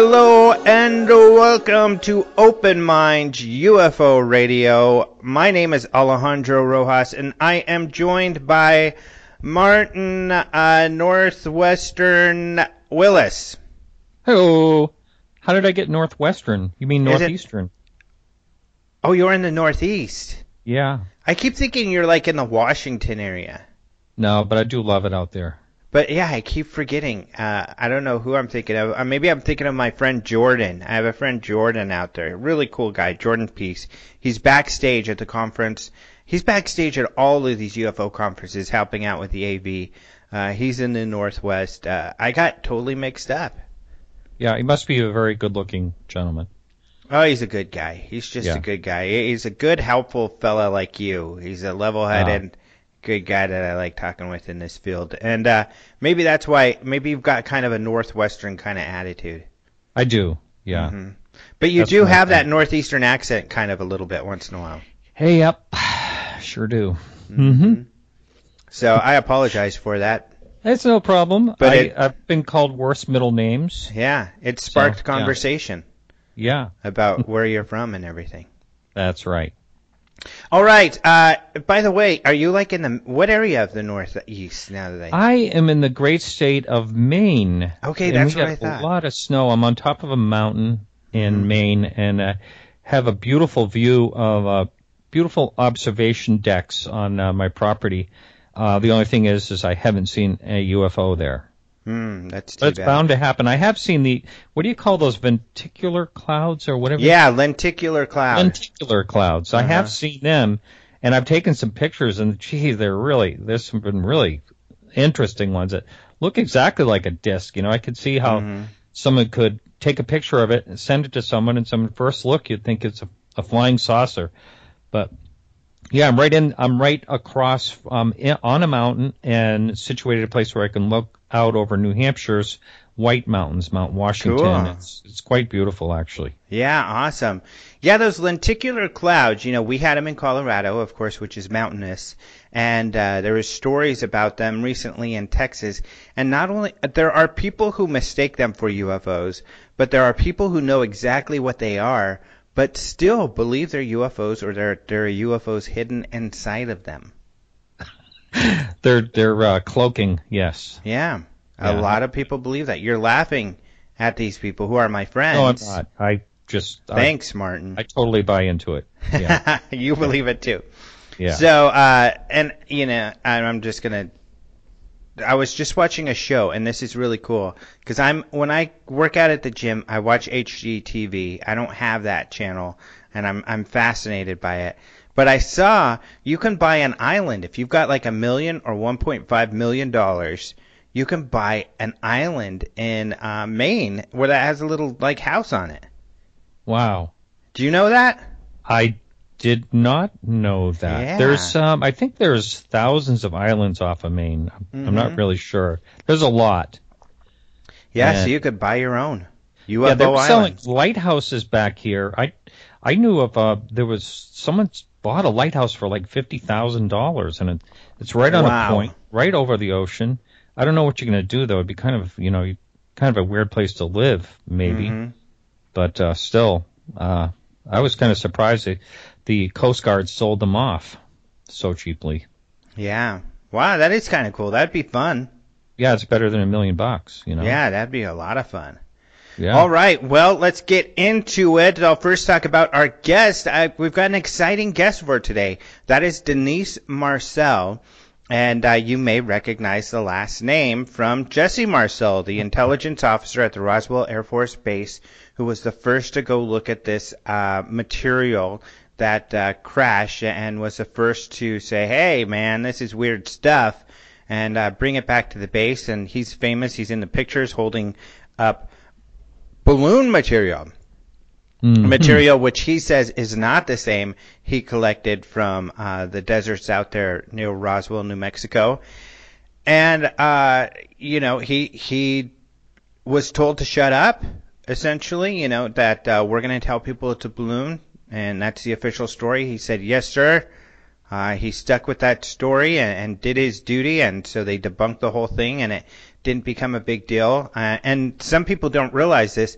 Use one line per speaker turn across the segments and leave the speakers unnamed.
Hello and welcome to Open Mind UFO Radio. My name is Alejandro Rojas and I am joined by Martin uh, Northwestern Willis.
Hello. How did I get northwestern? You mean
Is it-
northeastern?
Oh, you're in the Northeast.
Yeah.
I keep thinking you're like in the Washington area.
No, but I do love it out there.
But yeah, I keep forgetting. Uh, I don't know who I'm thinking of. Uh, maybe I'm thinking of my friend Jordan. I have a friend Jordan out there. Really cool guy, Jordan Peace. He's backstage at the conference. He's backstage at all of these UFO conferences, helping out with the AV. Uh, he's in the Northwest. Uh, I got totally mixed up.
Yeah, he must be a very good-looking gentleman.
Oh, he's a good guy. He's just
Yeah.
a good guy. He's a good, helpful fella like you. He's a level-headed, good guy that I like talking with in this field. And uh, maybe that's why. Maybe you've got kind of a northwestern kind of attitude.
I do. Yeah.
Mhm. But you
That's
do have that northeastern accent kind of a little bit once in a while.
Hey, yep. Sure do. Mm-hmm.
So I apologize for that.
It's no problem.
But
I, I've been called worse middle names.
Yeah, it sparked
yeah.
conversation
Yeah,
about where you're from and everything.
that's right.
All right. Uh, by the way, are you like in the what area of the northeast now that I?
I am in the great state of Maine.
Okay, that's
we
what I thought.
A lot of snow. I'm on top of a mountain in
Mm-hmm.
Maine and uh, have a beautiful view of uh, beautiful observation decks on uh, my property. Uh, the only thing is, is I haven't seen a UFO there.
Hmm, that's too
it's
bad.
bound to happen. I have seen the what do you call those venticular clouds or whatever?
Yeah, lenticular clouds.
lenticular clouds. I
Uh-huh.
have seen them, and I've taken some pictures, and gee, they're really there's some been really interesting ones that look exactly like a disc. You know, I could see how
Mm-hmm.
someone could take a picture of it and send it to someone, and someone first look you'd think it's a, a flying saucer, but yeah, I'm right in. I'm right across um, in, on a mountain and situated a place where I can look out over New Hampshire's White Mountains, Mount Washington.
Cool.
It's it's quite beautiful, actually.
Yeah, awesome. Yeah, those lenticular clouds, you know, we had them in Colorado, of course, which is mountainous. And uh, there was stories about them recently in Texas. And not only, there are people who mistake them for UFOs, but there are people who know exactly what they are, but still believe they're UFOs or there, there are UFOs hidden inside of them.
They're they're uh, cloaking, yes.
Yeah, a
Yeah.
lot of people believe that. You're laughing at these people who are my friends.
No, I'm not. I just I,
Thanks, Martin.
I totally buy into it. Yeah,
you believe it too.
yeah.
So, uh, and you know, I'm just gonna. I was just watching a show, and this is really cool because I'm when I work out at the gym, I watch HGTV. I don't have that channel, and I'm I'm fascinated by it. But I saw you can buy an island if you've got like a million or 1.5 million dollars. You can buy an island in uh, Maine where that has a little like house on it.
wow.
Do you know that?
I did not know that.
Yeah.
There's um I think there's thousands of islands off of Maine. I'm, I'm not really sure. There's a lot.
Yeah,
Yeah.
so you could buy your own UFO
yeah, they were selling lighthouses back here. I I knew of uh there was someone bought a lighthouse for like fifty thousand dollars, and it, it's right on
Wow.
a point, right over the ocean. I don't know what you're gonna do though. It'd be kind of you know kind of a weird place to live maybe,
Mhm.
but uh, still, uh, I was kind of surprised that the Coast Guard sold them off so cheaply.
Yeah. Wow, that is kind of cool. That'd be fun.
Yeah, it's better than a million bucks, you know.
Yeah, that'd be a lot of fun.
Yeah.
All right, well, let's get into it. I'll first talk about our guest. I, we've got an exciting guest for today. That is Denice Marcel. And uh, you may recognize the last name from Jesse Marcel, the intelligence officer at the Roswell Air Force Base, who was the first to go look at this uh, material that uh, crash and was the first to say, "Hey, man, this is weird stuff," and uh, bring it back to the base. And he's famous. He's in the pictures holding up balloon material.
Mhm.
Material which he says is not the same he collected from uh, the deserts out there near Roswell, New Mexico. And uh, you know, he he was told to shut up, essentially. You know that uh, we're going to tell people it's a balloon, and that's the official story. He said, "Yes, sir." Uh, he stuck with that story and, and did his duty, and so they debunked the whole thing, and it didn't become a big deal. Uh, and some people don't realize this.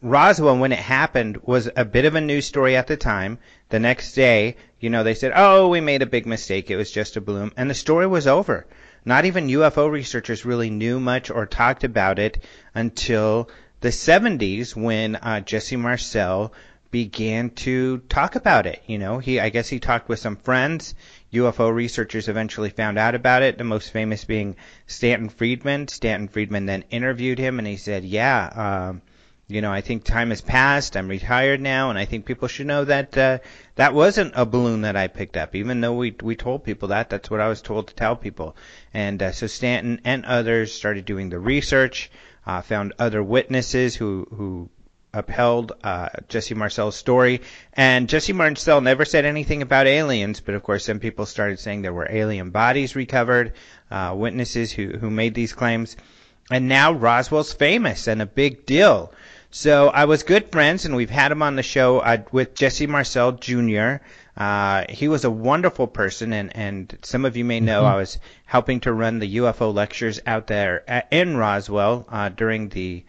Roswell, when it happened, was a bit of a news story at the time. The next day, you know, they said, "Oh, we made a big mistake. It was just a bloom. and the story was over. Not even UFO researchers really knew much or talked about it until the 70s when uh, Jesse Marcel began to talk about it. You know, he I guess he talked with some friends. UFO researchers eventually found out about it. The most famous being Stanton Friedman. Stanton Friedman then interviewed him, and he said, "Yeah." Um, you know, I think time has passed. I'm retired now, and I think people should know that uh, that wasn't a balloon that I picked up. Even though we we told people that, that's what I was told to tell people. And uh, so Stanton and others started doing the research, uh, found other witnesses who who upheld uh, Jesse Marcel's story. And Jesse Marcel never said anything about aliens, but of course, some people started saying there were alien bodies recovered, uh, witnesses who who made these claims. And now Roswell's famous and a big deal. So I was good friends, and we've had him on the show uh, with Jesse Marcel Jr. Uh, he was a wonderful person, and, and some of you may know I was helping to run the UFO lectures out there at, in Roswell uh, during the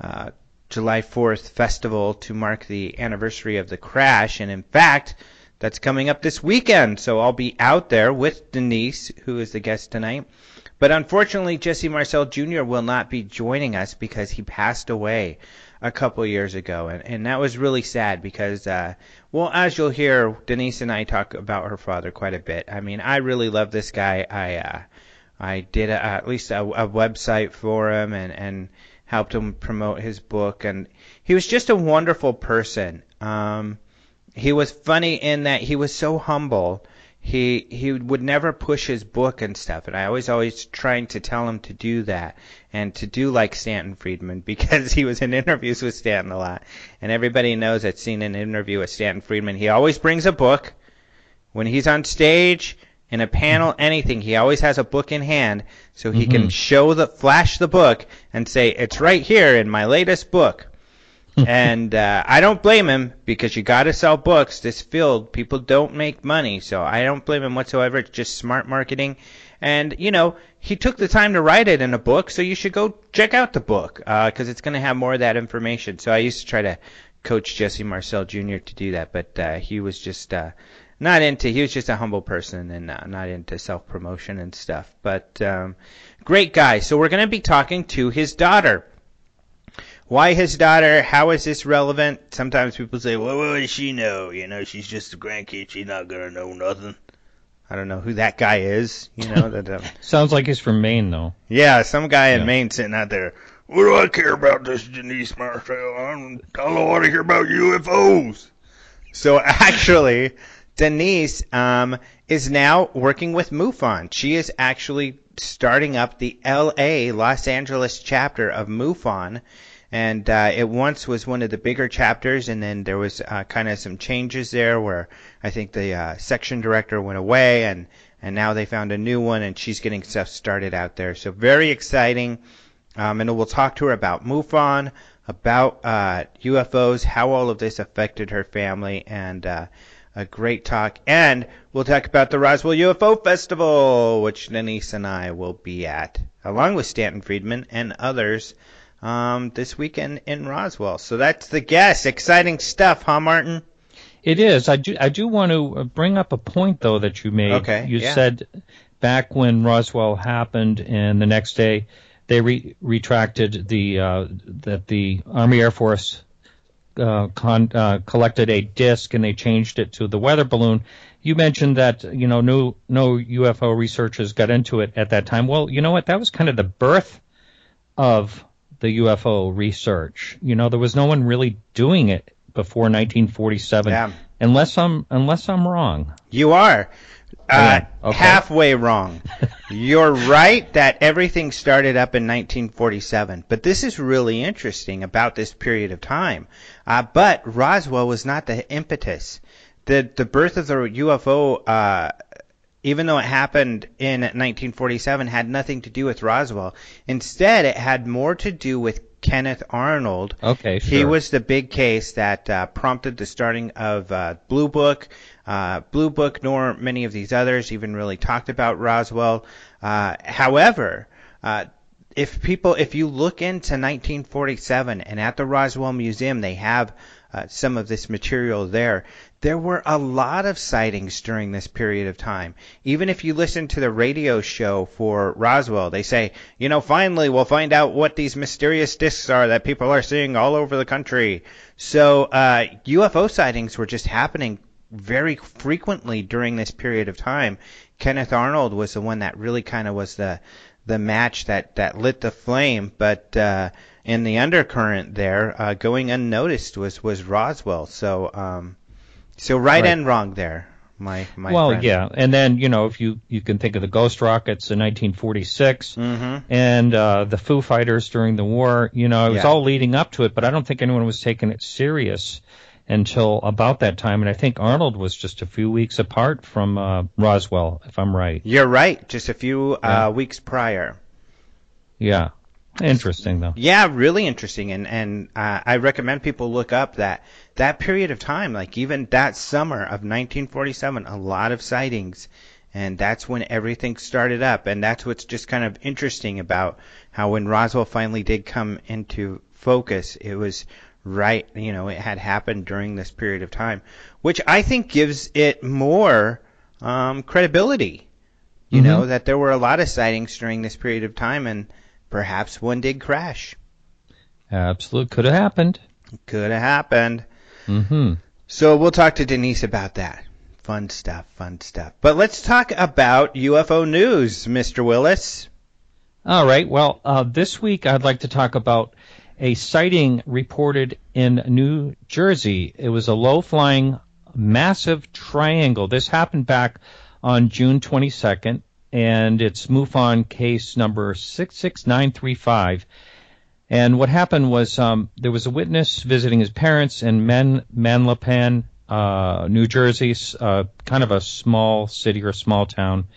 uh, July 4th festival to mark the anniversary of the crash. And in fact, that's coming up this weekend, so I'll be out there with Denice, who is the guest tonight. But unfortunately, Jesse Marcel Jr. will not be joining us because he passed away a couple years ago, and and that was really sad because, uh, well, as you'll hear, Denice and I talk about her father quite a bit. I mean, I really love this guy. I uh, I did a, at least a, a website for him and and helped him promote his book, and he was just a wonderful person. Um, he was funny in that he was so humble. He he would never push his book and stuff and I always always trying to tell him to do that and to do like Stanton Friedman because he was in interviews with Stanton a lot. And everybody knows that's seen an interview with Stanton Friedman. He always brings a book. When he's on stage in a panel anything he always has a book in hand so he can show the flash the book and say it's right here in my latest book and uh, I don't blame him because you got to sell books. This field, people don't make money, so I don't blame him whatsoever. It's just smart marketing, and you know he took the time to write it in a book, so you should go check out the book because it's going to have more of that information. So I used to try to coach Jesse Marcel Jr. to do that, but uh, he was just uh, not into. He was just a humble person and uh, not into self promotion and stuff. But um, great guy. So we're going to be talking to his daughter why his daughter? How is this relevant? Sometimes people say, well, what does she know? You know, she's just a grandkid. She's not going to know nothing. I don't know who that guy is. You know, that, uh,
Sounds like he's from Maine, though.
yeah, some guy in Maine sitting out there. What do I care about this Denice Marcel? I'm, I want to hear about UFOs. So actually, Denice um, is now working with MUFON. She is actually starting up the LA, Los Angeles chapter of MUFON. And uh, it once was one of the bigger chapters, and then there was uh, kind of some changes there where I think the uh, section director went away, and, and now they found a new one, and she's getting stuff started out there. So very exciting. Um, and we'll talk to her about MUFON, about uh, UFOs, how all of this affected her family, and uh, a great talk. And we'll talk about the Roswell UFO Festival, which Denice and I will be at, along with Stanton Friedman and others, um, this weekend in Roswell. So that's the guess. Exciting stuff, huh, Martin?
It is. I do. I do want to uh, bring up a point though that you made.
Okay,
You
yeah.
said back when Roswell happened, and the next day they re- retracted the uh, that the Army Air Force uh, con- uh, collected a disc and they changed it to the weather balloon. You mentioned that you know no no UFO researchers got into it at that time. Well, you know what? That was kind of the birth of the UFO research. You know, there was no one really doing it before 1947
Yeah.
unless I'm unless I'm wrong.
You are. Uh,
Okay.
halfway wrong. You're right that everything started up in 1947, but this is really interesting about this period of time. Uh, but Roswell was not the impetus. The the birth of the UFO, uh, even though it happened in 1947, had nothing to do with Roswell. Instead, it had more to do with Kenneth Arnold,
Okay, sure.
he was the big case that uh, prompted the starting of uh, Blue Book. Uh, Blue Book, nor many of these others, even really talked about Roswell. Uh, however, uh, if people, if you look into 1947 and at the Roswell Museum, they have uh, some of this material there. There were a lot of sightings during this period of time. Even if you listen to the radio show for Roswell, they say, you know, finally we'll find out what these mysterious discs are that people are seeing all over the country. So uh, UFO sightings were just happening very frequently during this period of time. Kenneth Arnold was the one that really kind of was the the match that that lit the flame, but uh, in the undercurrent there, uh, going unnoticed was was Roswell. So um, so right,
Right.
and wrong there, my my
well,
friend.
yeah, and then you know if you you can think of the Ghost Rockets in 1946
hmm
and uh, the Foo Fighters during the war. You know, it was
Yeah.
all leading up to it, but I don't think anyone was taking it serious until about that time. And I think Arnold was just a few weeks apart from uh, Roswell, if I'm right.
You're right. Just a few
Yeah.
uh, weeks prior.
Yeah, interesting though.
Yeah, really interesting, and and uh, I recommend people look up that that period of time, like even that summer of 1947, a lot of sightings, and that's when everything started up, and that's what's just kind of interesting about how when Roswell finally did come into focus, it was right, you know, it had happened during this period of time, which I think gives it more um, credibility. You
Mhm.
know that there were a lot of sightings during this period of time, and perhaps one did crash.
Absolutely, could have happened.
Could have happened.
hmm
So we'll talk to Denice about that. Fun stuff, fun stuff. But let's talk about UFO news, Mr. Willis.
All right. Well, uh, this week I'd like to talk about a sighting reported in New Jersey. It was a low flying, massive triangle. This happened back on June 22nd, and it's MUFON case number 66935. And what happened was um, there was a witness visiting his parents in Man- Manalapan, uh, New Jersey, uh, kind of a small city or small town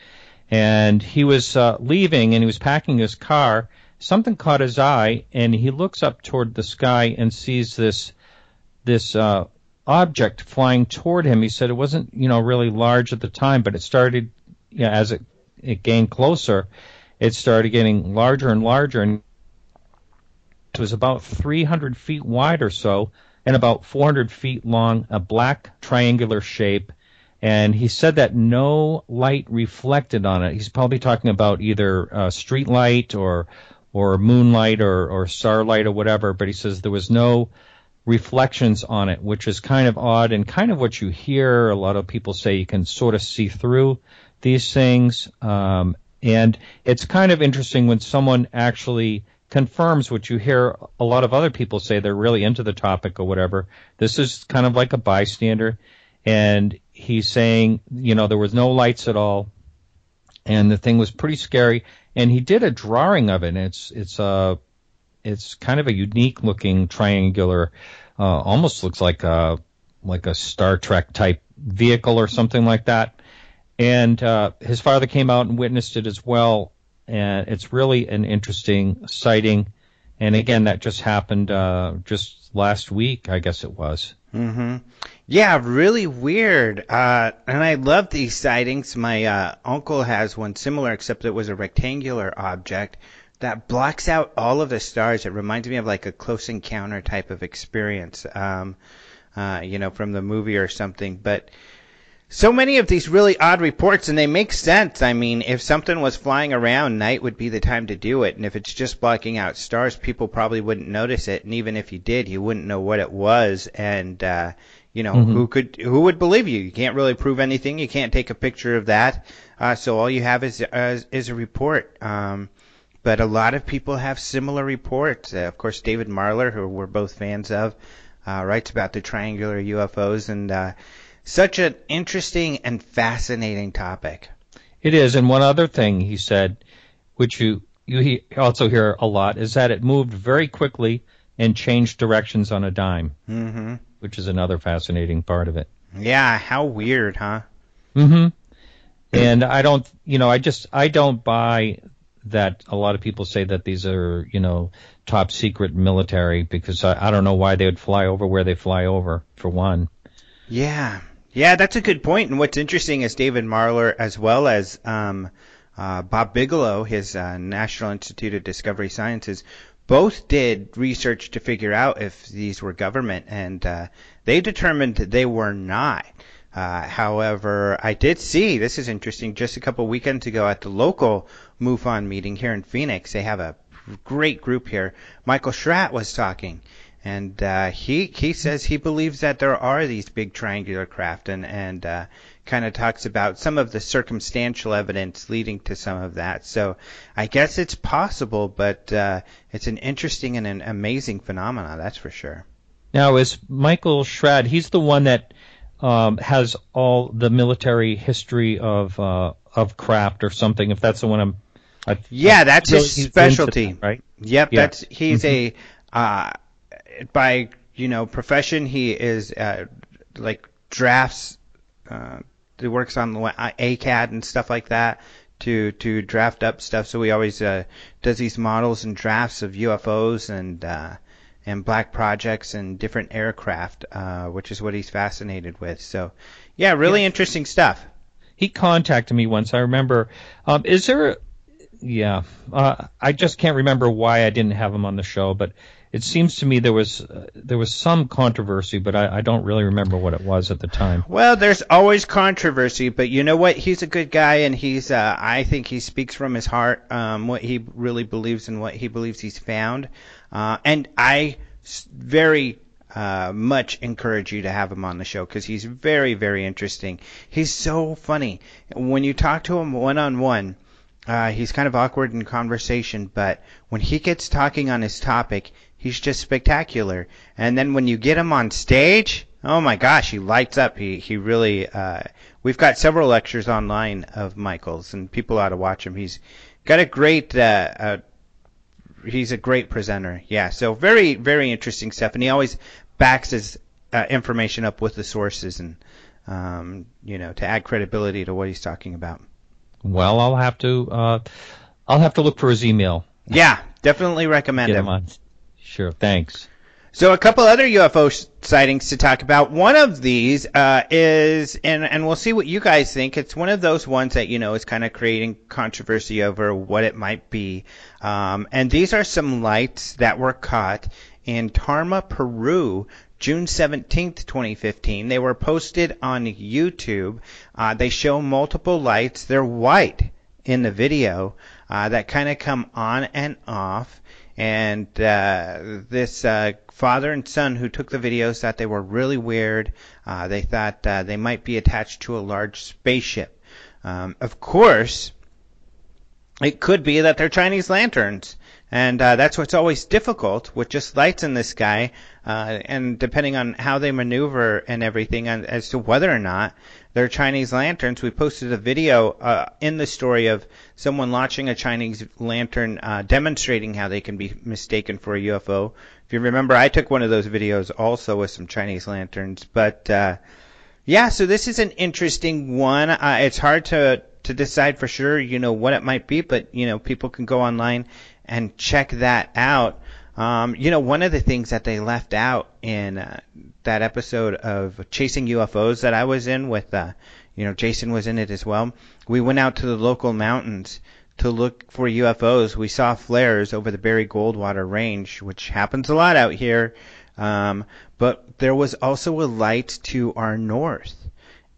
and he was uh, leaving and he was packing his car. Something caught his eye, and he looks up toward the sky and sees this this uh, object flying toward him. He said it wasn't you know really large at the time, but it started yeah, as it it gained closer, it started getting larger and larger, and it was about 300 feet wide or so, and about 400 feet long, a black triangular shape and he said that no light reflected on it. He's probably talking about either uh, street light or or moonlight or or starlight or whatever. But he says there was no reflections on it, which is kind of odd and kind of what you hear. A lot of people say you can sort of see through these things, um, and it's kind of interesting when someone actually confirms what you hear a lot of other people say they're really into the topic or whatever. This is kind of like a bystander and he's saying, you know, there was no lights at all, and the thing was pretty scary. And he did a drawing of it. And it's it's a it's kind of a unique looking triangular, uh, almost looks like a like a Star Trek type vehicle or something like that. And uh, his father came out and witnessed it as well. And it's really an interesting sighting. And again, that just happened uh, just last week, I guess it was.
hmm Yeah, really weird. Uh, and I love these sightings. My uh, uncle has one similar, except it was a rectangular object that blocks out all of the stars. It reminds me of like a close encounter type of experience, um, uh, you know, from the movie or something. But so many of these really odd reports, and they make sense. I mean, if something was flying around, night would be the time to do it. And if it's just blocking out stars, people probably wouldn't notice it. And even if you did, you wouldn't know what it was. And, uh, you know,
Mhm.
who could, who would believe you? You can't really prove anything. You can't take a picture of that. Uh, so all you have is, uh, is a report. Um, but a lot of people have similar reports. Uh, of course, David Marler, who we're both fans of, uh, writes about the triangular UFOs and, uh, such an interesting and fascinating topic.
It is, and one other thing he said, which you you also hear a lot, is that it moved very quickly and changed directions on a dime,
mm-hmm.
Which is another fascinating part of it.
Yeah, how weird, huh?
Mm-hmm. And I don't, you know, I just I don't buy that a lot of people say that these are, you know, top secret military because I, I don't know why they would fly over where they fly over for one.
Yeah, yeah, that's a good point. And what's interesting is David Marler, as well as um, uh, Bob Bigelow, his uh, National Institute of Discovery Sciences, both did research to figure out if these were government, and uh, they determined that they were not. Uh, however, I did see this is interesting. Just a couple weekends ago at the local MUFON meeting here in Phoenix, they have a great group here. Michael Schratt was talking, and uh, he he says he believes that there are these big triangular craft, and and uh, kind of talks about some of the circumstantial evidence leading to some of that. So I guess it's possible, but uh, it's an interesting and an amazing phenomenon, that's for sure.
Now, is Michael Schratt? He's the one that um, has all the military history of uh, of craft or something. If that's the one I'm.
I, yeah, that's really his specialty,
that, right?
Yep, yeah. that's he's mm-hmm. a uh, by you know profession he is uh, like drafts. Uh, he works on ACAD and stuff like that to to draft up stuff. So he always uh, does these models and drafts of UFOs and uh, and black projects and different aircraft, uh, which is what he's fascinated with. So, yeah, really yeah. interesting stuff.
He contacted me once. I remember. Um, is there? Yeah, uh, I just can't remember why I didn't have him on the show, but it seems to me there was uh, there was some controversy, but I, I don't really remember what it was at the time.
Well, there's always controversy, but you know what? He's a good guy, and he's uh, I think he speaks from his heart, um, what he really believes and what he believes he's found. Uh, and I very uh, much encourage you to have him on the show because he's very, very interesting. He's so funny. When you talk to him one on one, he's kind of awkward in conversation, but when he gets talking on his topic, he's just spectacular. And then when you get him on stage, oh my gosh, he lights up. He he really. Uh, we've got several lectures online of Michael's, and people ought to watch him. He's got a great uh, uh, he's a great presenter. Yeah, so very very interesting stuff, and he always backs his uh, information up with the sources and um, you know to add credibility to what he's talking about.
Well, I'll have to uh, I'll have to look for his email.
Yeah, definitely recommend
Get
him.
him on. Sure, thanks.
So a couple other UFO sightings to talk about. One of these uh, is, and and we'll see what you guys think. It's one of those ones that you know is kind of creating controversy over what it might be. Um, and these are some lights that were caught in Tarma, Peru, June 17th, 2015. They were posted on YouTube. Uh, they show multiple lights. They're white in the video uh, that kind of come on and off and uh, this uh, father and son who took the videos thought they were really weird. Uh, they thought uh, they might be attached to a large spaceship. Um, of course, it could be that they're Chinese lanterns. And uh, that's what's always difficult with just lights in the sky, uh, and depending on how they maneuver and everything, and as to whether or not they're Chinese lanterns. We posted a video uh, in the story of someone launching a Chinese lantern, uh, demonstrating how they can be mistaken for a UFO. If you remember, I took one of those videos also with some Chinese lanterns. But uh, yeah, so this is an interesting one. Uh, it's hard to to decide for sure, you know, what it might be, but you know, people can go online and check that out. Um, you know, one of the things that they left out in uh, that episode of Chasing UFOs that I was in with, uh, you know, Jason was in it as well. We went out to the local mountains to look for UFOs. We saw flares over the Barry Goldwater Range, which happens a lot out here. Um, but there was also a light to our north.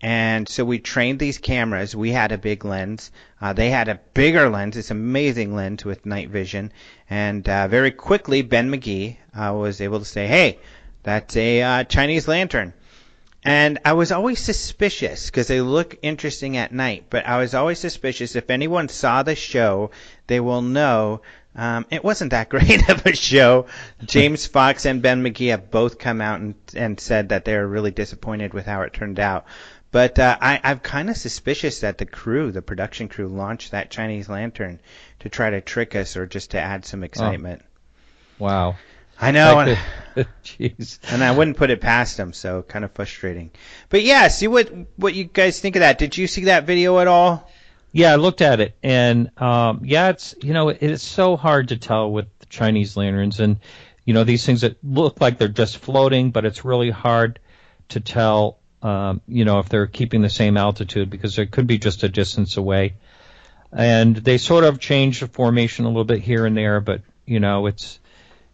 And so we trained these cameras. We had a big lens. Uh, they had a bigger lens. It's amazing lens with night vision. And uh, very quickly, Ben McGee uh, was able to say, "Hey, that's a uh, Chinese lantern." And I was always suspicious because they look interesting at night, but I was always suspicious. If anyone saw the show, they will know um, it wasn't that great of a show. James Fox and Ben McGee have both come out and, and said that they're really disappointed with how it turned out. But uh, I, I'm kind of suspicious that the crew, the production crew, launched that Chinese lantern to try to trick us or just to add some excitement.
Oh. Wow.
I know.
Like
and-
the- Jeez.
and I wouldn't put it past them, so kind of frustrating. But yeah, see what what you guys think of that. Did you see that video at all?
Yeah, I looked at it, and um, yeah, it's you know it's so hard to tell with the Chinese lanterns, and you know these things that look like they're just floating, but it's really hard to tell, um, you know, if they're keeping the same altitude because it could be just a distance away, and they sort of change the formation a little bit here and there, but you know it's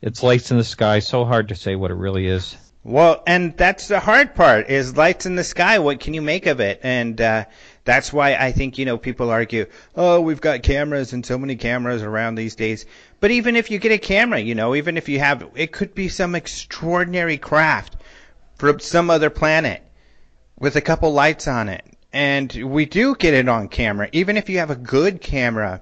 it's lights in the sky, so hard to say what it really is.
Well, and that's the hard part is lights in the sky. What can you make of it? And uh, that's why I think you know people argue, oh, we've got cameras and so many cameras around these days. But even if you get a camera, you know, even if you have, it could be some extraordinary craft from some other planet with a couple lights on it. And we do get it on camera. Even if you have a good camera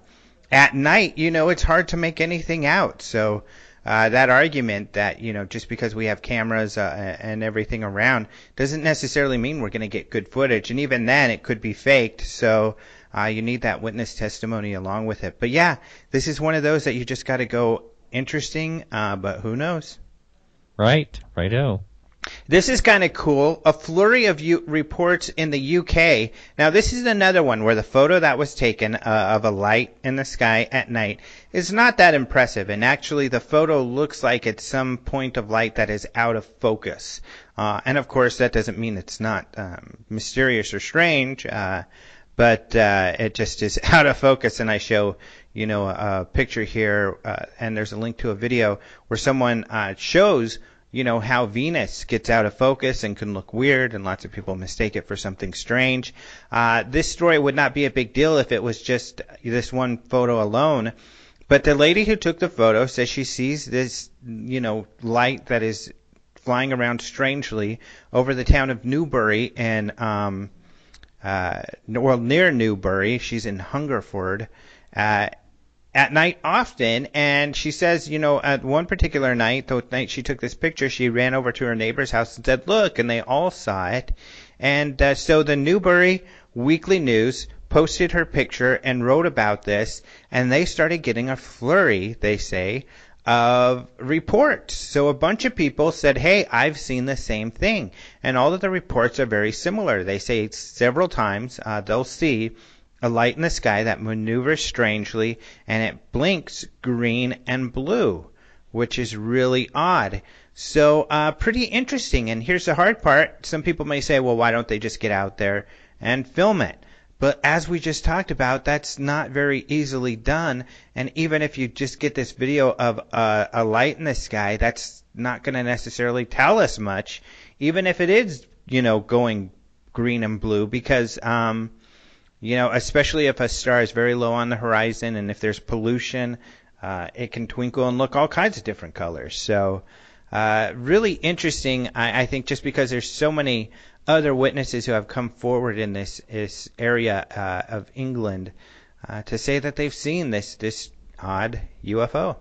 at night, you know, it's hard to make anything out. So uh, that argument that you know just because we have cameras uh, and everything around doesn't necessarily mean we're going to get good footage, and even then it could be faked. So uh, you need that witness testimony along with it. But yeah, this is one of those that you just got to go interesting, uh, but who knows?
Right, righto.
This is kind of cool. A flurry of U- reports in the UK. Now, this is another one where the photo that was taken uh, of a light in the sky at night is not that impressive. And actually, the photo looks like it's some point of light that is out of focus. Uh, and of course, that doesn't mean it's not um, mysterious or strange. Uh, but uh, it just is out of focus. And I show, you know, a picture here, uh, and there's a link to a video where someone uh, shows you know, how Venus gets out of focus and can look weird, and lots of people mistake it for something strange. Uh, this story would not be a big deal if it was just this one photo alone. But the lady who took the photo says she sees this, you know, light that is flying around strangely over the town of Newbury and, um, uh, well, near Newbury. She's in Hungerford. Uh, at night often and she says you know at one particular night the night she took this picture she ran over to her neighbor's house and said look and they all saw it. And uh, so the newbury weekly news posted her picture and wrote about this and they started getting a flurry they say of reports. So a bunch of people said hey i've seen the same thing. And all of the reports are very similar. They say several times uh, they'll see a light in the sky that maneuvers strangely and it blinks green and blue, which is really odd. So, uh, pretty interesting. And here's the hard part. Some people may say, well, why don't they just get out there and film it? But as we just talked about, that's not very easily done. And even if you just get this video of uh, a light in the sky, that's not going to necessarily tell us much, even if it is, you know, going green and blue, because, um, you know, especially if a star is very low on the horizon and if there's pollution, uh, it can twinkle and look all kinds of different colors. So, uh, really interesting. I, I think just because there's so many other witnesses who have come forward in this, this area uh, of England uh, to say that they've seen this this odd UFO.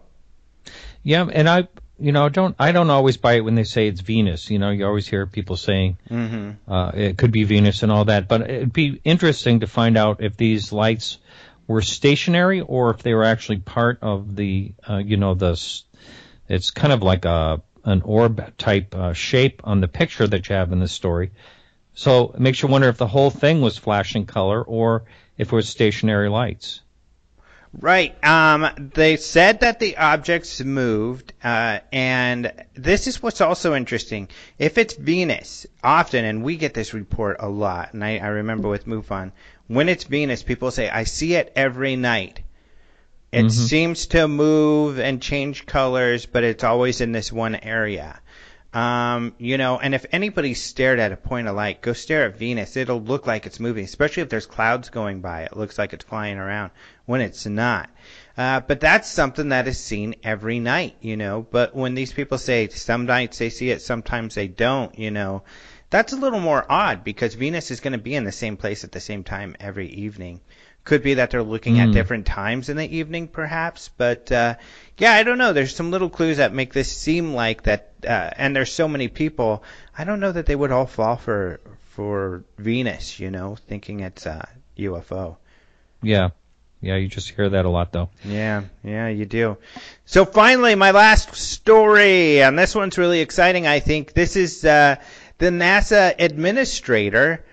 Yeah, and I, you know, don't I don't always buy it when they say it's Venus. You know, you always hear people saying
Mm-hmm.
uh, it could be Venus and all that. But it'd be interesting to find out if these lights were stationary or if they were actually part of the, uh, you know, the. It's kind of like a an orb type uh, shape on the picture that you have in the story. So it makes you wonder if the whole thing was flashing color or if it was stationary lights.
Right. Um, they said that the objects moved, uh, and this is what's also interesting. If it's Venus, often, and we get this report a lot, and I, I remember with MUFON, when it's Venus, people say, I see it every night. It
Mhm.
seems to move and change colors, but it's always in this one area. Um, you know, and if anybody stared at a point of light, go stare at Venus. It'll look like it's moving, especially if there's clouds going by. It looks like it's flying around when it's not. Uh, but that's something that is seen every night, you know. But when these people say some nights they see it, sometimes they don't, you know, that's a little more odd because Venus is going to be in the same place at the same time every evening. Could be that they're looking at
Mm.
different times in the evening, perhaps. But uh, yeah, I don't know. There's some little clues that make this seem like that. Uh, and there's so many people. I don't know that they would all fall for for Venus. You know, thinking it's a UFO.
Yeah. Yeah, you just hear that a lot though.
Yeah, yeah, you do. So finally, my last story, and this one's really exciting. I think this is uh, the NASA administrator,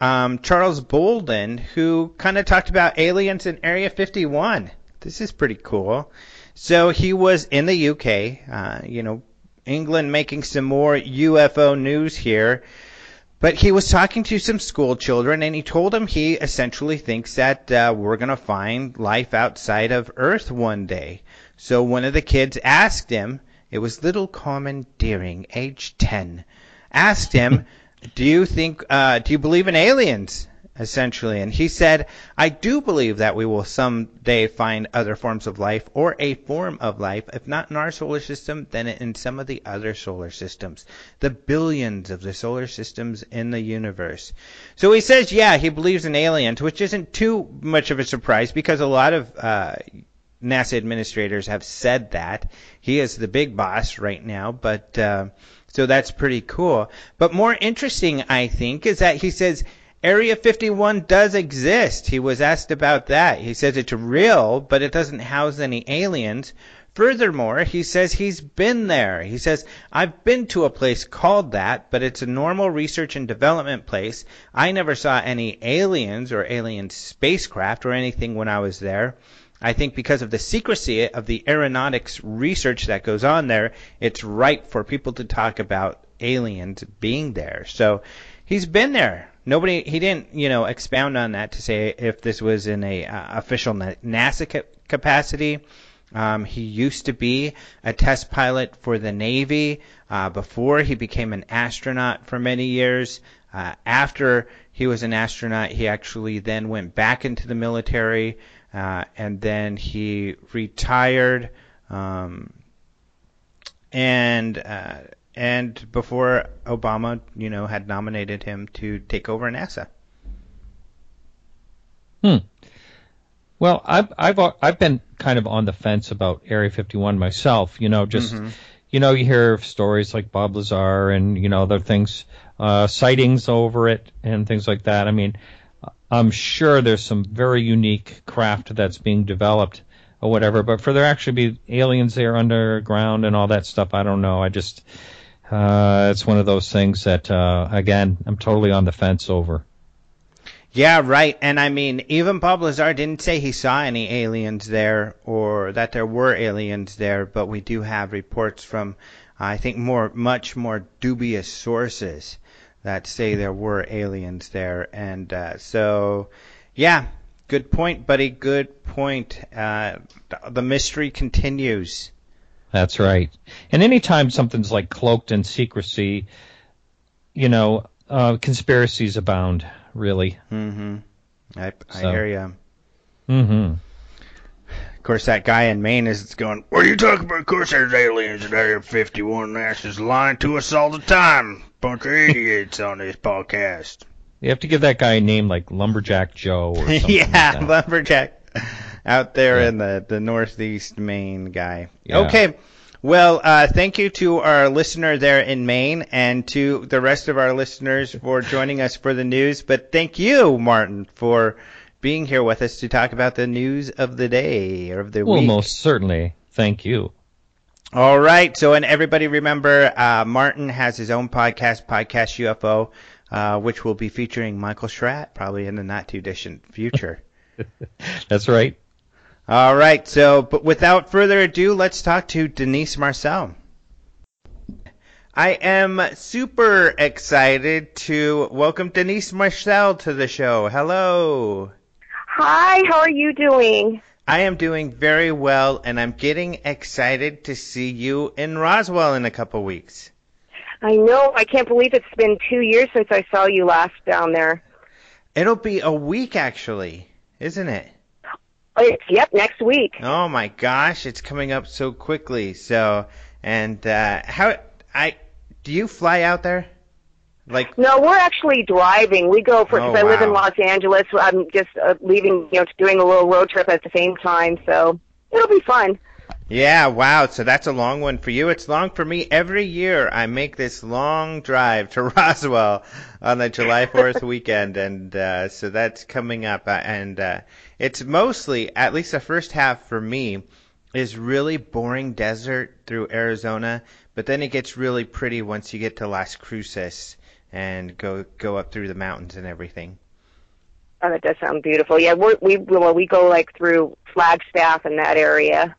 um, Charles Bolden, who kind of talked about aliens in Area 51. This is pretty cool. So he was in the UK, uh, you know, England making some more UFO news here. But he was talking to some school children, and he told them he essentially thinks that uh, we're going to find life outside of Earth one day. So one of the kids asked him, it was little Carmen Deering, age 10, asked him, do you think, uh, do you believe in aliens? Essentially, and he said, I do believe that we will someday find other forms of life or a form of life, if not in our solar system, then in some of the other solar systems, the billions of the solar systems in the universe. So he says, yeah, he believes in aliens, which isn't too much of a surprise because a lot of uh, NASA administrators have said that. He is the big boss right now, but uh, so that's pretty cool. But more interesting, I think, is that he says Area 51 does exist. He was asked about that. He says it's real, but it doesn't house any aliens. Furthermore, he says he's been there. He says, I've been to a place called that, but it's a normal research and development place. I never saw any aliens or alien spacecraft or anything when I was there. I think because of the secrecy of the aeronautics research that goes on there, it's right for people to talk about aliens being there. So he's been there. Nobody, he didn't, you know, expound on that to say if this was in a uh, official NASA ca- capacity. Um, he used to be a test pilot for the Navy uh, before he became an astronaut for many years. Uh, after he was an astronaut, he actually then went back into the military, uh, and then he retired. Um, and uh, and before Obama, you know, had nominated him to take over NASA.
Hmm. Well, I've I've I've been kind of on the fence about Area 51 myself. You know, just
Mhm.
you know, you hear stories like Bob Lazar and you know other things, uh, sightings over it and things like that. I mean, I'm sure there's some very unique craft that's being developed or whatever. But for there actually be aliens there underground and all that stuff, I don't know. I just uh, it's one of those things that uh, again I'm totally on the fence over.
Yeah, right. And I mean, even Bob Lazar didn't say he saw any aliens there or that there were aliens there, but we do have reports from, I think, more, much more dubious sources that say there were aliens there. And uh, so, yeah, good point, buddy. Good point. Uh, the mystery continues.
That's right. And anytime something's like cloaked in secrecy, you know, uh, conspiracies abound. Really.
Mm-hmm. I, I
So-
hear you.
Mm-hmm.
Of course, that guy in Maine is going, What are you talking about? Of course, there's aliens in Area 51. NASA's lying to us all the time. Bunch of idiots on this podcast.
You have to give that guy a name like Lumberjack Joe or something.
yeah,
like
lumberjack out there
Yeah.
in the, the northeast Maine guy.
Yeah.
Okay. Well, uh, thank you to our listener there in Maine and to the rest of our listeners for joining us for the news. But thank you, Martin, for being here with us to talk about the news of the day or of the
Well,
week.
most certainly. Thank you.
All right. So, and everybody remember, uh, Martin has his own podcast, Podcast UFO, uh, which will be featuring Michael Schratt probably in the not too distant future.
That's right.
All right. So, but without further ado, let's talk to Denice Marcel. I am super excited to welcome Denice Marcel to the show. Hello.
Hi, how are you doing?
I am doing very well, and I'm getting excited to see you in Roswell in a couple weeks.
I know, I can't believe it's been two years since I saw you last down there.
It'll be a week, actually, isn't it?
It's, yep, next week.
Oh my gosh, it's coming up so quickly. So, and uh, how I do you fly out there? Like,
No, we're actually driving. We go for
Oh,
because I live in. Los Angeles. I'm just uh, leaving, you know, doing a little road trip at the same time. So it'll be fun.
yeah, wow. So that's a long one for you. It's long for me. Every year I make this long drive to Roswell on the July 4th weekend, and uh, so that's coming up. Uh, and uh, it's mostly, at least the first half for me, is really boring desert through Arizona, but then it gets really pretty once you get to Las Cruces and go go up through the mountains and everything.
Oh, that does sound beautiful. Yeah, we're, we well, we go like through Flagstaff and that area.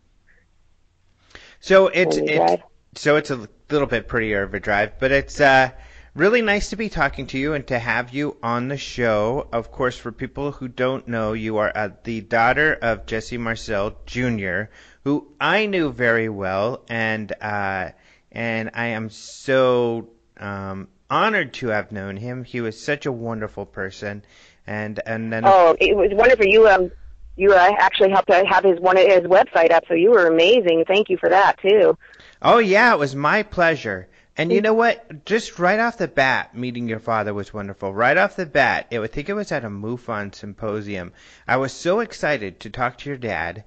So it's it's so it's a little bit prettier of a drive, but it's uh, really nice to be talking to you and to have you on the show. Of course, for people who don't know, you are uh, the daughter of Jesse Marcel Jr., who I knew very well, and uh, and I am so um, honored to have known him. He was such a wonderful person, and and then
Oh, it was wonderful. You um, you uh, actually helped to have his one his website up, so you were amazing. Thank you for that too.
Oh yeah, it was my pleasure. And you know what? Just right off the bat, meeting your father was wonderful. Right off the bat, it, I think it was at a MUFON symposium. I was so excited to talk to your dad,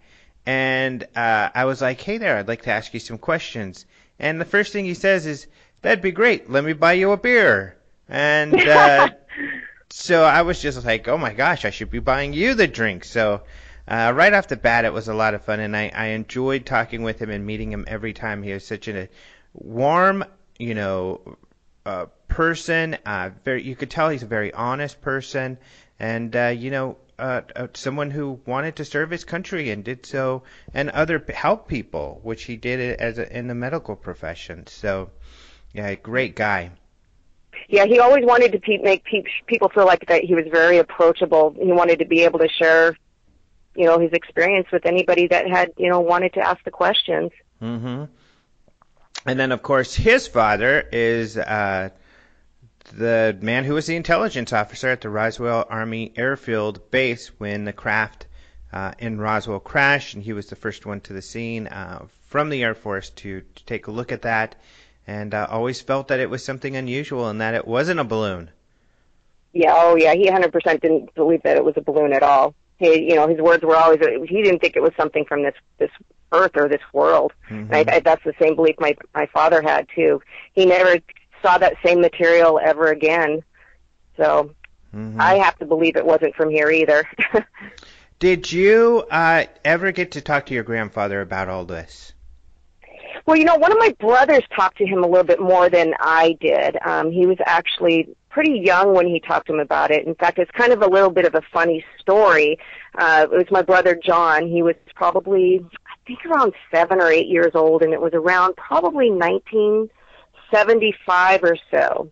and uh, I was like, "Hey there, I'd like to ask you some questions." And the first thing he says is, "That'd be great. Let me buy you a beer." And uh, so I was just like, "Oh my gosh, I should be buying you the drink." So uh, right off the bat, it was a lot of fun, and I, I enjoyed talking with him and meeting him every time. He was such a warm, you know, uh, person. Uh, very, you could tell he's a very honest person, and uh, you know, uh, uh, someone who wanted to serve his country and did so, and other help people, which he did as a, in the medical profession. So, yeah, great guy.
Yeah, he always wanted to pe- make pe- people feel like that he was very approachable. He wanted to be able to share, you know, his experience with anybody that had, you know, wanted to ask the questions.
Mm-hmm. And then, of course, his father is uh, the man who was the intelligence officer at the Roswell Army Airfield Base when the craft uh, in Roswell crashed, and he was the first one to the scene uh, from the Air Force to, to take a look at that, and uh, always felt that it was something unusual and that it wasn't a balloon.
Yeah, oh yeah, he 100% didn't believe that it was a balloon at all. He, you know, his words were always he didn't think it was something from this this earth or this world.
Mhm.
And I, I, that's the same belief my my father had too. He never saw that same material ever again. So
Mhm.
I have to believe it wasn't from here either.
Did you uh, ever get to talk to your grandfather about all this?
Well, you know, one of my brothers talked to him a little bit more than I did. Um, he was actually pretty young when he talked to him about it. In fact, it's kind of a little bit of a funny story. Uh, it was my brother John. He was probably, I think, around seven or eight years old, and it was around probably 1975 or so.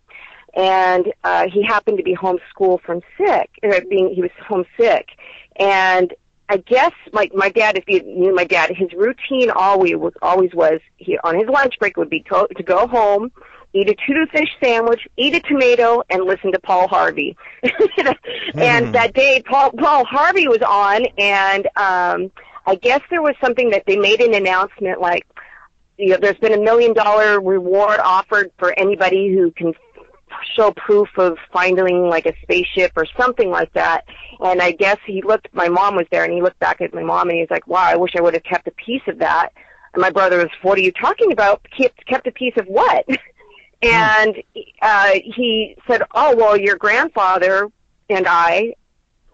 And uh, he happened to be homeschooled from sick, uh, being he was homesick, and I guess my my dad, if you knew my dad, his routine always was always was he on his lunch break would be to, to go home, eat a tuna fish sandwich, eat a tomato, and listen to Paul Harvey. and that day, Paul Paul Harvey was on, and um, I guess there was something that they made an announcement like, you know, there's been a million dollar reward offered for anybody who can show proof of finding like a spaceship or something like that. And I guess he looked, my mom was there and he looked back at my mom and he's like, wow, I wish I would have kept a piece of that. And my brother was, what are you talking about? Kept, kept a piece of what? and, uh, he said, oh, well, your grandfather and I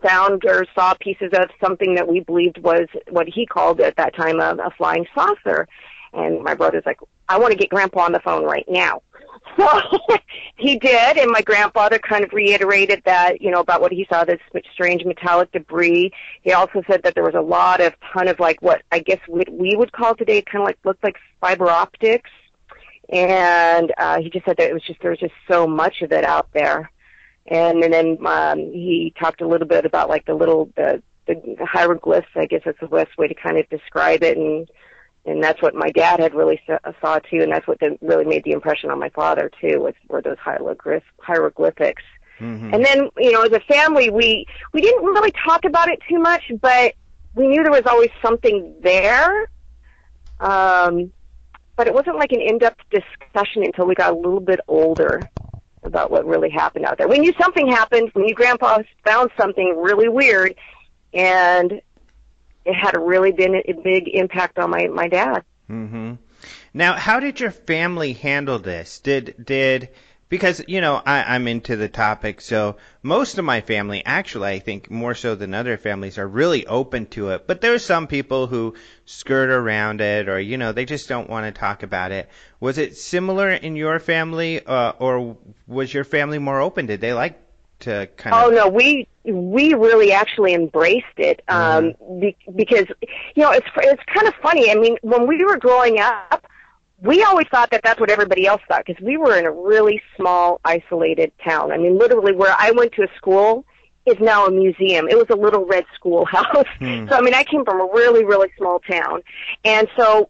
found or saw pieces of something that we believed was what he called at that time a, a flying saucer. And my brother's like, I want to get grandpa on the phone right now. So he did, and my grandfather kind of reiterated that, you know, about what he saw, this strange metallic debris. He also said that there was a lot of ton of like what I guess what we would call today kind of like looked like fiber optics. And uh, he just said that it was just there was just so much of it out there. And, and then um, he talked a little bit about like the little the the hieroglyphs. I guess that's the best way to kind of describe it. And and that's what my dad had really saw, saw too, and that's what the, really made the impression on my father too, was were those hieroglyph, hieroglyphics.
Mm-hmm.
And then, you know, as a family, we we didn't really talk about it too much, but we knew there was always something there. Um, but it wasn't like an in-depth discussion until we got a little bit older. about what really happened out there. We knew something happened. We knew Grandpa found something really weird, and it had a really been a big impact on my my dad.
hmm Now, how did your family handle this? Did did because you know I, I'm into the topic, so most of my family, actually, I think more so than other families, are really open to it. But there's some people who skirt around it, or you know, they just don't want to talk about it. Was it similar in your family, uh, or was your family more open? Did they like to kind of?
Oh no, we we really actually embraced it um, be, because you know it's it's kind of funny. I mean, when we were growing up, we always thought that that's what everybody else thought because we were in a really small, isolated town. I mean, literally, where I went to a school is now a museum. It was a little red schoolhouse.
Hmm.
So I mean, I came from a really really small town, and so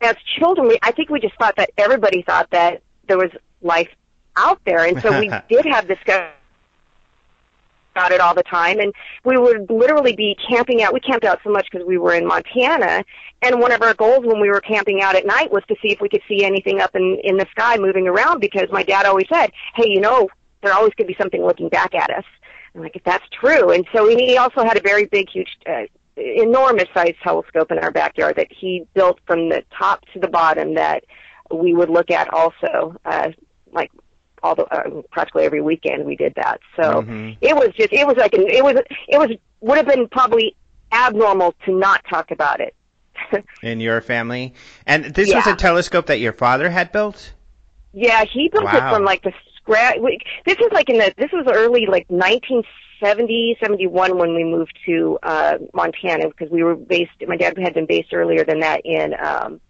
as children, we, I think we just thought that everybody thought that there was life out there, and so we did have discussions about it all the time. And we would literally be camping out. We camped out so much because we were in montana. And one of our goals when we were camping out at night was to see if we could see anything up in in the sky moving around because my dad always said hey you know there always could be something looking back at us. And like if that's true. And so he also had a very big huge uh, enormous sized telescope in our backyard that he built from the top to the bottom that we would look at also uh like all the uh, practically every weekend we did that so
Mhm.
it was just it was like an, it was it was would have been probably abnormal to not talk about it
in your family? And this was a telescope that your father had built.
yeah he built
Wow.
it from like the scratch this was like in the this was early like 1970 71 when we moved to uh montana because we were based my dad had been based earlier than that in um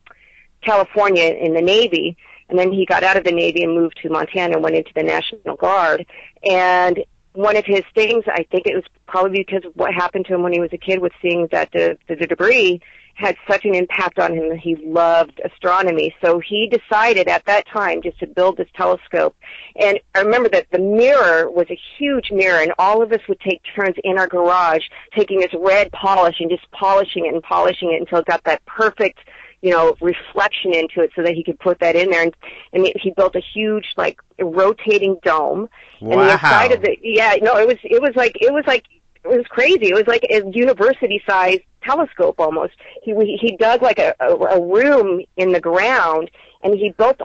california in the navy and then he got out of the navy and moved to montana and went into the national guard and one of his things i think it was probably because of what happened to him when he was a kid with seeing that the the, the debris had such an impact on him that he loved astronomy. So he decided at that time just to build this telescope. And I remember that the mirror was a huge mirror and all of us would take turns in our garage taking this red polish and just polishing it and polishing it until it got that perfect you know, reflection into it so that he could put that in there. And, and he built a huge, like, rotating dome. Wow. And the inside of the, yeah, no, it was, it was like, it was like, it was crazy. It was like a university-sized telescope almost. He he dug like a, a, a room in the ground, and he built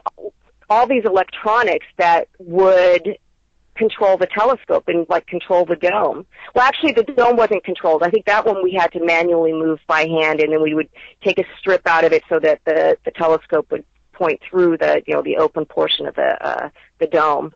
all these electronics that would control the telescope and like control the dome. Well, actually, the dome wasn't controlled. I think that one we had to manually move by hand, and then we would take a strip out of it so that the the telescope would point through the you know the open portion of the uh, the dome.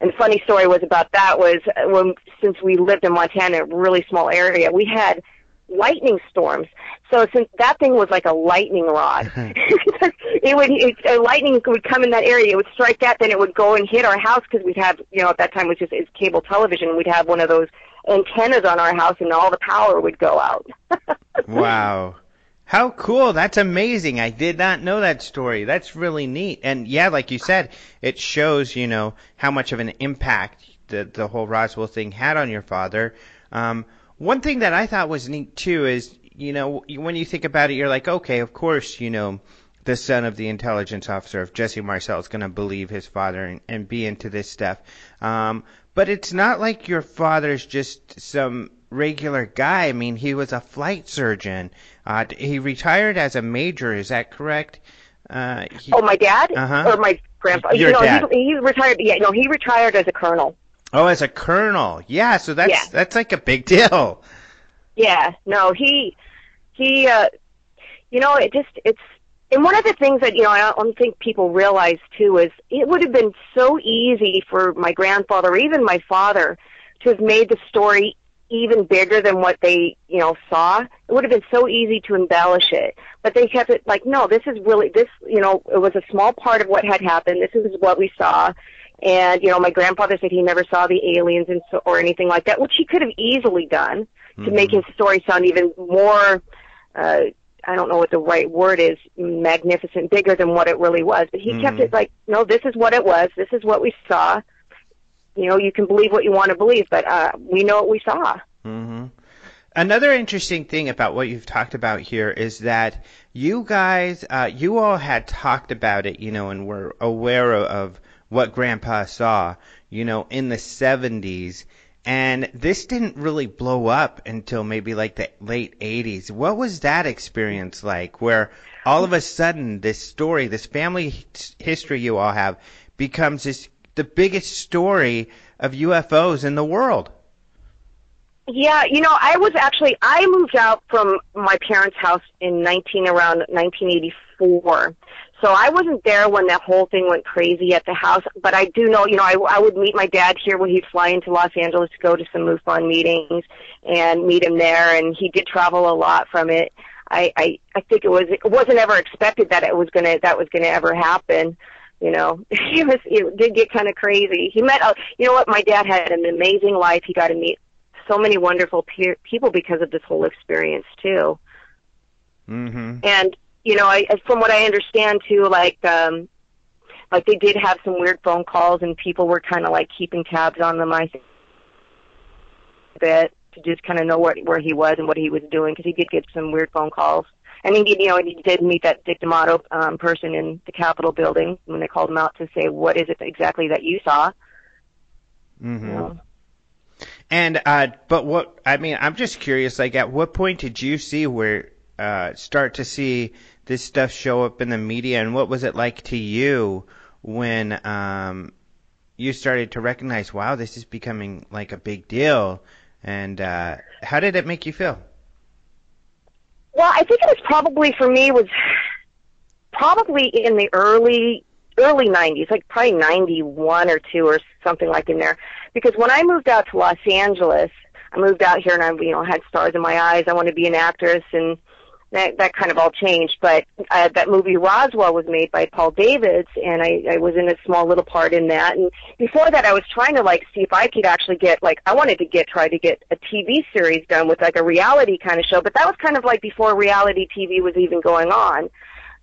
And the funny story was about that was uh, when since we lived in Montana, a really small area, we had lightning storms. So since that thing was like a lightning rod, it would it, a lightning would come in that area. It would strike that, then it would go and hit our house because we'd have you know at that time it was just it's cable television. We'd have one of those antennas on our house, and all the power would go out.
wow. How cool. That's amazing. I did not know that story. That's really neat. And yeah, like you said, it shows, you know, how much of an impact the, the whole Roswell thing had on your father. Um, one thing that I thought was neat too is, you know, when you think about it, you're like, okay, of course, you know, the son of the intelligence officer of Jesse Marcel is going to believe his father and, and be into this stuff. Um, but it's not like your father's just some regular guy. I mean, he was a flight surgeon. Uh, he retired as a major. Is that correct? Uh, he,
oh, my dad
Uh-huh.
or my grandpa?
Your
you know,
dad.
He, he retired. Yeah, no, he retired as a colonel.
Oh, as a colonel. Yeah, so that's
Yeah.
that's like a big deal.
Yeah, no, he he uh you know, it just it's and one of the things that, you know, I don't think people realize too is it would have been so easy for my grandfather or even my father to have made the story even bigger than what they, you know, saw. It would have been so easy to embellish it. But they kept it like, no, this is really this, you know, it was a small part of what had happened. This is what we saw. And, you know, my grandfather said he never saw the aliens and so, or anything like that, which he could have easily done to make his story sound even more uh I don't know what the right word is, magnificent, bigger than what it really was. But he kept
Mhm.
it like, no, this is what it was. This is what we saw. You know, you can believe what you want to believe, but uh we know what we saw.
hmm Another interesting thing about what you've talked about here is that you guys, uh, you all had talked about it, you know, and were aware of what Grandpa saw, you know, in the 70s. And this didn't really blow up until maybe like the late 80s. What was that experience like where all of a sudden this story, this family history you all have becomes this the biggest story of UFOs in the world?
Yeah, you know, I was actually I moved out from my parents' house in 19 around 1984. So I wasn't there when that whole thing went crazy at the house, but I do know, you know, I, I would meet my dad here when he'd fly into Los Angeles to go to some MUFON meetings and meet him there, and he did travel a lot from it. I, I, I think it was, it wasn't ever expected that it was gonna, that was gonna ever happen. You know, he was, it did get kind of crazy. He met, uh, you know what, my dad had an amazing life. He got to meet so many wonderful pe- people because of this whole experience too.
Mm-hmm.
And you know, I from what I understand too, like um, like they did have some weird phone calls, and people were kind of like keeping tabs on them. I think bit to just kind of know what where he was and what he was doing because he did get some weird phone calls. And he did, you know, he did meet that Dick D'Amato um, person in the Capitol building when they called him out to say, "What is it exactly that you saw?"
Mm-hmm.
You know?
And uh, but what I mean, I'm just curious. Like, at what point did you see where uh, start to see this stuff show up in the media, and what was it like to you when um, you started to recognize, wow, this is becoming like a big deal? And uh, how did it make you feel?
Well, I think it was probably for me was probably in the early early 90s, like probably 91 or 2 or something like in there. Because when I moved out to Los Angeles, I moved out here and I, you know, had stars in my eyes. I wanted to be an actress and that that kind of all changed. But uh, that movie Roswell was made by Paul Davids, and I, I was in a small little part in that. And before that, I was trying to like see if I could actually get like I wanted to get try to get a TV series done with like a reality kind of show. But that was kind of like before reality TV was even going on.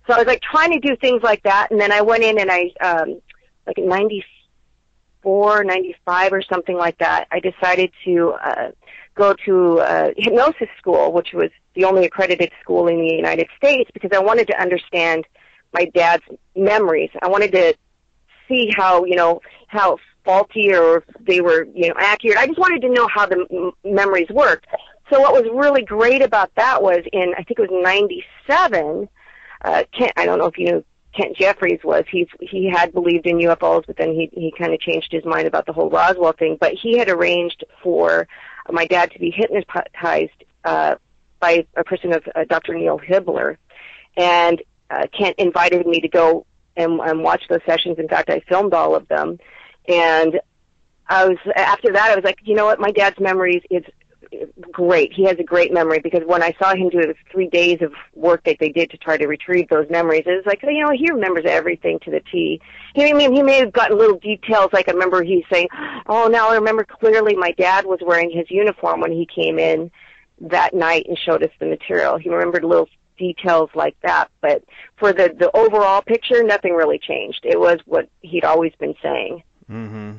So I was like trying to do things like that, and then I went in and I um, like in '94, '95 or something like that. I decided to. uh go to uh, hypnosis school, which was the only accredited school in the United States, because I wanted to understand my dad's memories. I wanted to see how you know how faulty or they were you know accurate. I just wanted to know how the m- memories worked. So what was really great about that was in I think it was '97. Uh, Kent, I don't know if you know Kent Jeffries was. He's he had believed in UFOs, but then he he kind of changed his mind about the whole Roswell thing. But he had arranged for my dad to be hypnotized uh, by a person of uh, Dr. Neil Hibler, and uh, Kent invited me to go and, and watch those sessions. In fact, I filmed all of them, and I was after that I was like, you know what, my dad's memories is great. He has a great memory because when I saw him do it, it was three days of work that they did to try to retrieve those memories. It was like, you know, he remembers everything to the T. He, I mean, he may have gotten little details. Like I remember he saying, "Oh, now I remember clearly. My dad was wearing his uniform when he came in that night and showed us the material." He remembered little details like that. But for the the overall picture, nothing really changed. It was what he'd always been saying.
Mm-hmm.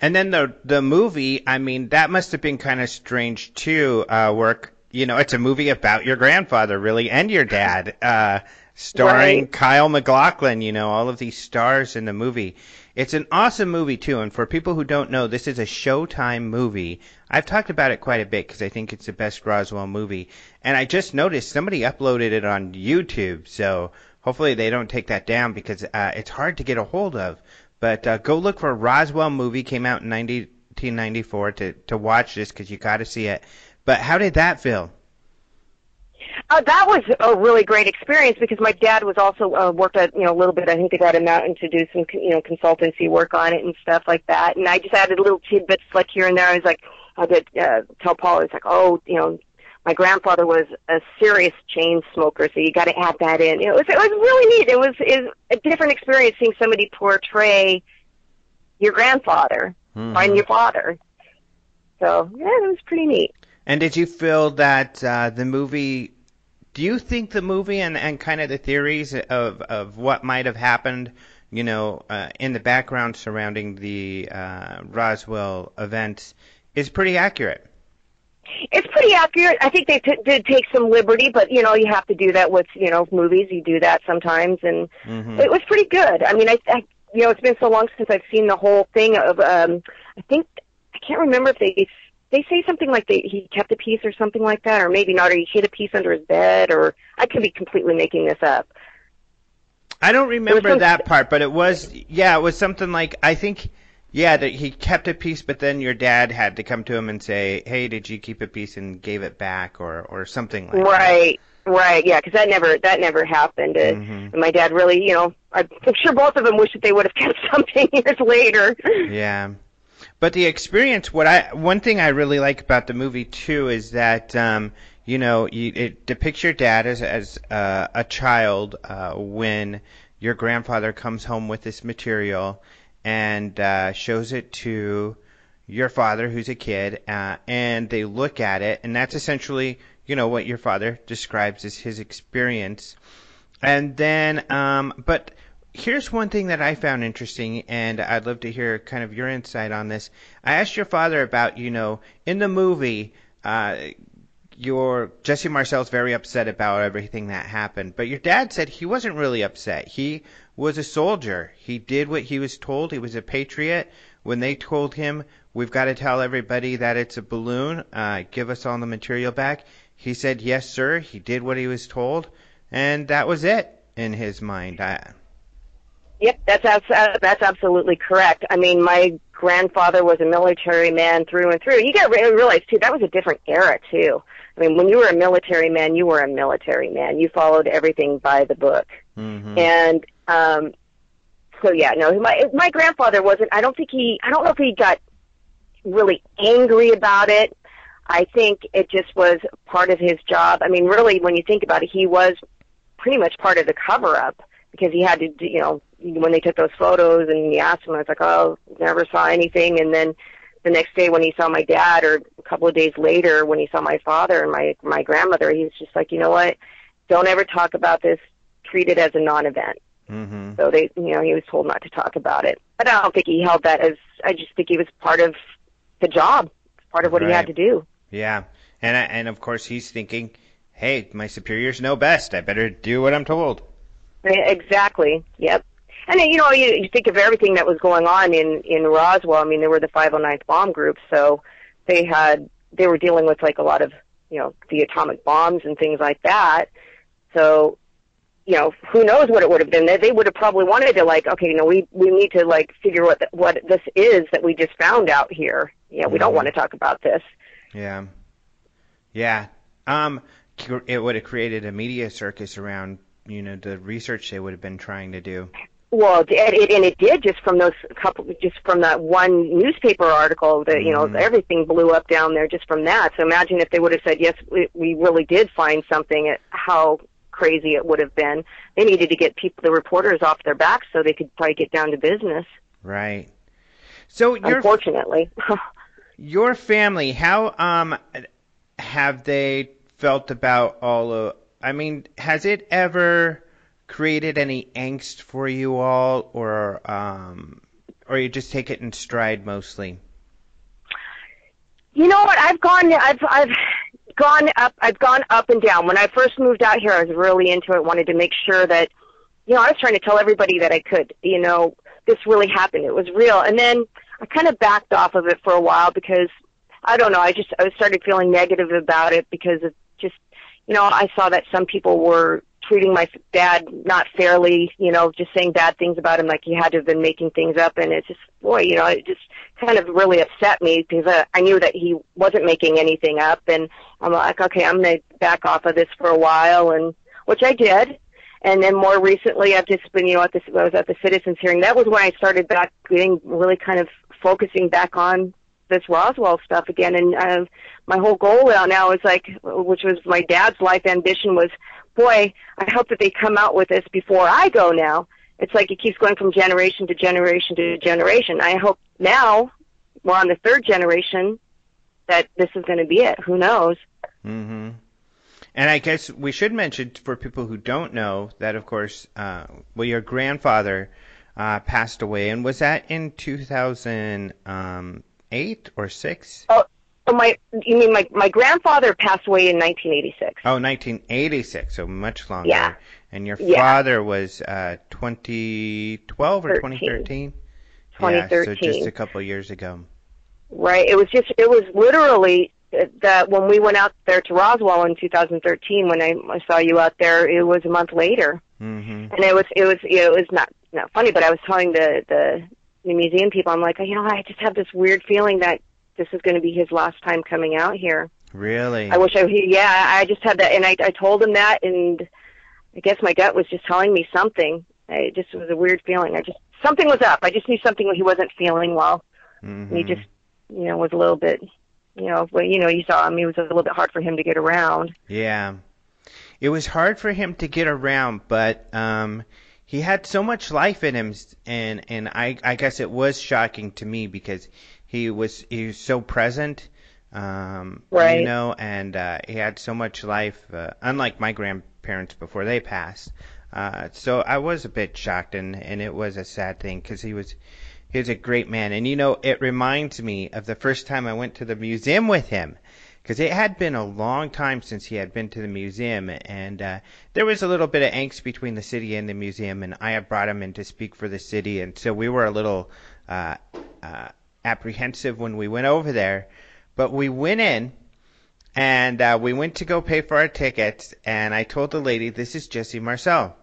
And then the the movie, I mean, that must have been kind of strange too. Uh, work, you know, it's a movie about your grandfather, really, and your dad, uh, starring
Right.
Kyle MacLachlan. You know, all of these stars in the movie. It's an awesome movie too. And for people who don't know, this is a Showtime movie. I've talked about it quite a bit because I think it's the best Roswell movie. And I just noticed somebody uploaded it on YouTube, so hopefully they don't take that down because uh, it's hard to get a hold of. But uh, go look for a Roswell movie. Came out in 1994 to to watch this because you got to see it. But how did that feel?
Uh, that was a really great experience because my dad was also uh, worked at you know a little bit. I think they brought him out and to do some you know consultancy work on it and stuff like that. And I just added little tidbits like here and there. I was like, I did uh, tell Paul, I was like, oh, you know, my grandfather was a serious chain smoker, so you got to add that in. It was it was really neat. It was is a different experience seeing somebody portray your grandfather
Mhm.
and your father. So yeah, it was pretty neat.
And did you feel that uh, the movie? Do you think the movie and, and kind of the theories of of what might have happened, you know, uh, in the background surrounding the uh, Roswell events, is pretty accurate?
It's pretty accurate. I think they t- did take some liberty, but you know, you have to do that with you know movies. You do that sometimes, and
hmm
it was pretty good. I mean, I, I you know, it's been so long since I've seen the whole thing of. um I think I can't remember if they they say something like they he kept a piece or something like that, or maybe not, or he hid a piece under his bed, or I could be completely making this up.
I don't remember
some-
that part, but it was yeah, it was something like I think yeah that he kept a piece, but then your dad had to come to him and say, "Hey, did you keep a piece and gave it back?" or or something like that.
Right, right, yeah, because that never that never happened. And,
Mhm.
and my dad really, you know, I'm sure both of them wish that they would have kept something years later.
Yeah. But the experience, what I one thing I really like about the movie too is that um, you know you, it depicts your dad as as uh, a child uh, when your grandfather comes home with this material and uh, shows it to your father who's a kid uh, and they look at it and that's essentially you know what your father describes as his experience and then um, but here's one thing that I found interesting, and I'd love to hear kind of your insight on this. I asked your father about, you know, in the movie, uh, your Jesse Marcel's very upset about everything that happened, but your dad said he wasn't really upset. He was a soldier. He did what he was told. He was a patriot. When they told him, "We've got to tell everybody that it's a balloon. Uh, give us all the material back," he said, "Yes, sir." He did what he was told, and that was it in his mind. I,
Yep, that's uh, that's absolutely correct. I mean, my grandfather was a military man through and through. You got to re- realize too that was a different era too. I mean, when you were a military man, you were a military man. You followed everything by the book.
hmm
And um so yeah, no, my my grandfather wasn't I don't think he I don't know if he got really angry about it. I think it just was part of his job. I mean, really when you think about it, he was pretty much part of the cover up because he had to you know, when they took those photos and he asked him, I was like, "Oh, never saw anything." And then the next day when he saw my dad or a couple of days later when he saw my father and my my grandmother, he was just like, "You know what? Don't ever talk about this. Treat it as a non-event."
Hmm
So they, you know, he was told not to talk about it. But I don't think he held that as. I just think he was part of the job, part of what he had to do.
Yeah, and I, and of course he's thinking, "Hey, my superiors know best. I better do what I'm told."
Exactly. Yep. And then, you know, you, you think of everything that was going on in in Roswell. I mean, there were the 509th bomb group, so they had they were dealing with like a lot of you know the atomic bombs and things like that. So, you know, who knows what it would have been? They, they would have probably wanted to like, okay, you know, we we need to like figure what the, what this is that we just found out here. Yeah, we don't
Mhm.
want to talk about this.
Yeah, yeah. Um, it would have created a media circus around you know the research they would have been trying to do.
Well, it, it, and it did just from those couple, just from that one newspaper article that you know
Mhm.
everything blew up down there just from that. So imagine if they would have said, yes, we, we really did find something. At how crazy it would have been. They needed to get people, the reporters, off their backs so they could probably get down to business.
Right. So
Unfortunately,
your family, how um have they felt about all of? I mean, has it ever created any angst for you all, or um, or you just take it in stride mostly?
You know what? I've gone. I've I've gone up. I've gone up and down. When I first moved out here, I was really into it. Wanted to make sure that, you know, I was trying to tell everybody that I could. You know, this really happened. It was real. And then I kind of backed off of it for a while because I don't know. I just I started feeling negative about it because of just, you know, I saw that some people were treating my dad not fairly, you know, just saying bad things about him like he had to have been making things up and it's just boy, you know, it just kind of really upset me because I, I knew that he wasn't making anything up and I'm like, okay, I'm going to back off of this for a while and which I did. And then more recently I've just been, you know, at this I was at the citizens hearing. That was when I started back getting really kind of focusing back on this Roswell stuff again and uh, my whole goal now now is like which was my dad's life ambition was boy, I hope that they come out with this before I go now. It's like it keeps going from generation to generation to generation. I hope now we're on the third generation that this is going to be it. Who knows?
Mm-hmm. And I guess we should mention for people who don't know that, of course, uh, well, your grandfather uh, passed away, and was that in 2008 or six?
Oh, my, you mean my my grandfather passed away in 1986.
Oh, 1986, so much longer.
Yeah.
And your
Yeah.
father was uh, 2012 or
13.
2013?
2013.
Yeah, so just a couple years ago.
Right. It was just. It was literally uh, that when we went out there to Roswell in 2013. When I, I saw you out there, it was a month later,
Mm-hmm.
and it was. It was. You know, it was not not funny, but I was telling the the, the museum people, I'm like, you know, I just have this weird feeling that this is going to be his last time coming out here.
Really?
I wish I. Yeah, I just had that, and I I told him that, and I guess my gut was just telling me something. I, it just was a weird feeling. I just something was up. I just knew something he wasn't feeling well.
Mhm.
And he just, you know, was a little bit, you know, well, you know, you saw him. He was a little bit hard for him to get around.
Yeah. It was hard for him to get around, but um he had so much life in him and and I I guess it was shocking to me because he was he was so present um
Right.
you know and uh he had so much life uh, unlike my grandparents before they passed. Uh so I was a bit shocked and and it was a sad thing cuz he was he was a great man and you know it reminds me of the first time I went to the museum with him because it had been a long time since he had been to the museum, and uh, there was a little bit of angst between the city and the museum, and I had brought him in to speak for the city, and so we were a little uh, uh, apprehensive when we went over there, but we went in. And uh, we went to go pay for our tickets, and I told the lady, "This is Jesse Marcel,"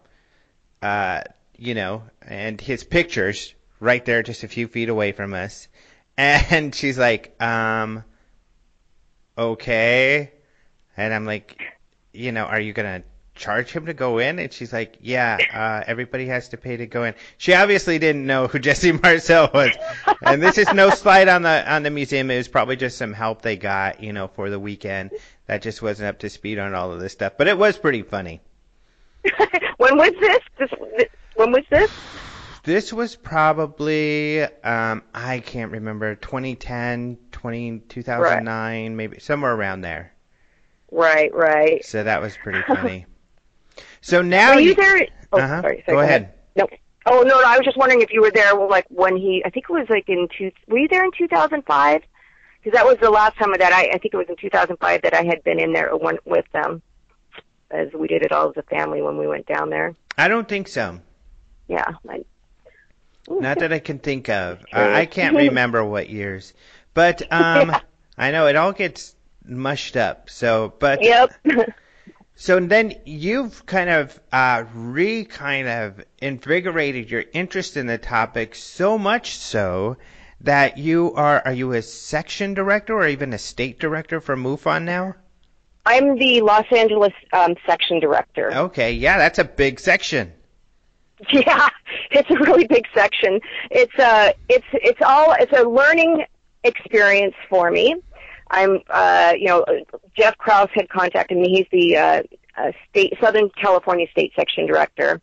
uh, you know, and his pictures right there, just a few feet away from us. And she's like, um, okay. And I'm like, you know, are you to charge him to go in? And she's like, yeah, uh, everybody has to pay to go in. She obviously didn't know who Jesse Marcel was. And this is no slight on the, on the museum. It was probably just some help they got, you know, for the weekend that just wasn't up to speed on all of this stuff. But it was pretty funny.
when was this? this? When was this?
This was probably, um, I can't remember, 2010, 20, 2009, maybe somewhere around there.
Right, right.
So that was pretty funny. So now
Were you
you,
there? Oh,
uh-huh.
sorry, sorry.
go ahead.
No. Oh no, no, I was just wondering if you were there, like when he. I think it was like in two. Were you there in 2005? Because that was the last time of that I. I think it was in 2005 that I had been in there one, with them, as we did it all as a family when we went down there.
I don't think so.
Yeah. I,
Not that I can think of.
Okay.
I, I can't remember what years. But um
Yeah.
I know it all gets mushed up. So but
Yep.
so then you've kind of uh re kind of invigorated your interest in the topic so much so that you are are you a section director or even a state director for MUFON now?
I'm the Los Angeles um, section director.
Okay, yeah, that's a big section.
Yeah, it's a really big section. It's uh it's it's all it's a learning experience for me. I'm uh you know Jeff Krause had contacted me. He's the uh, uh state Southern California state section director.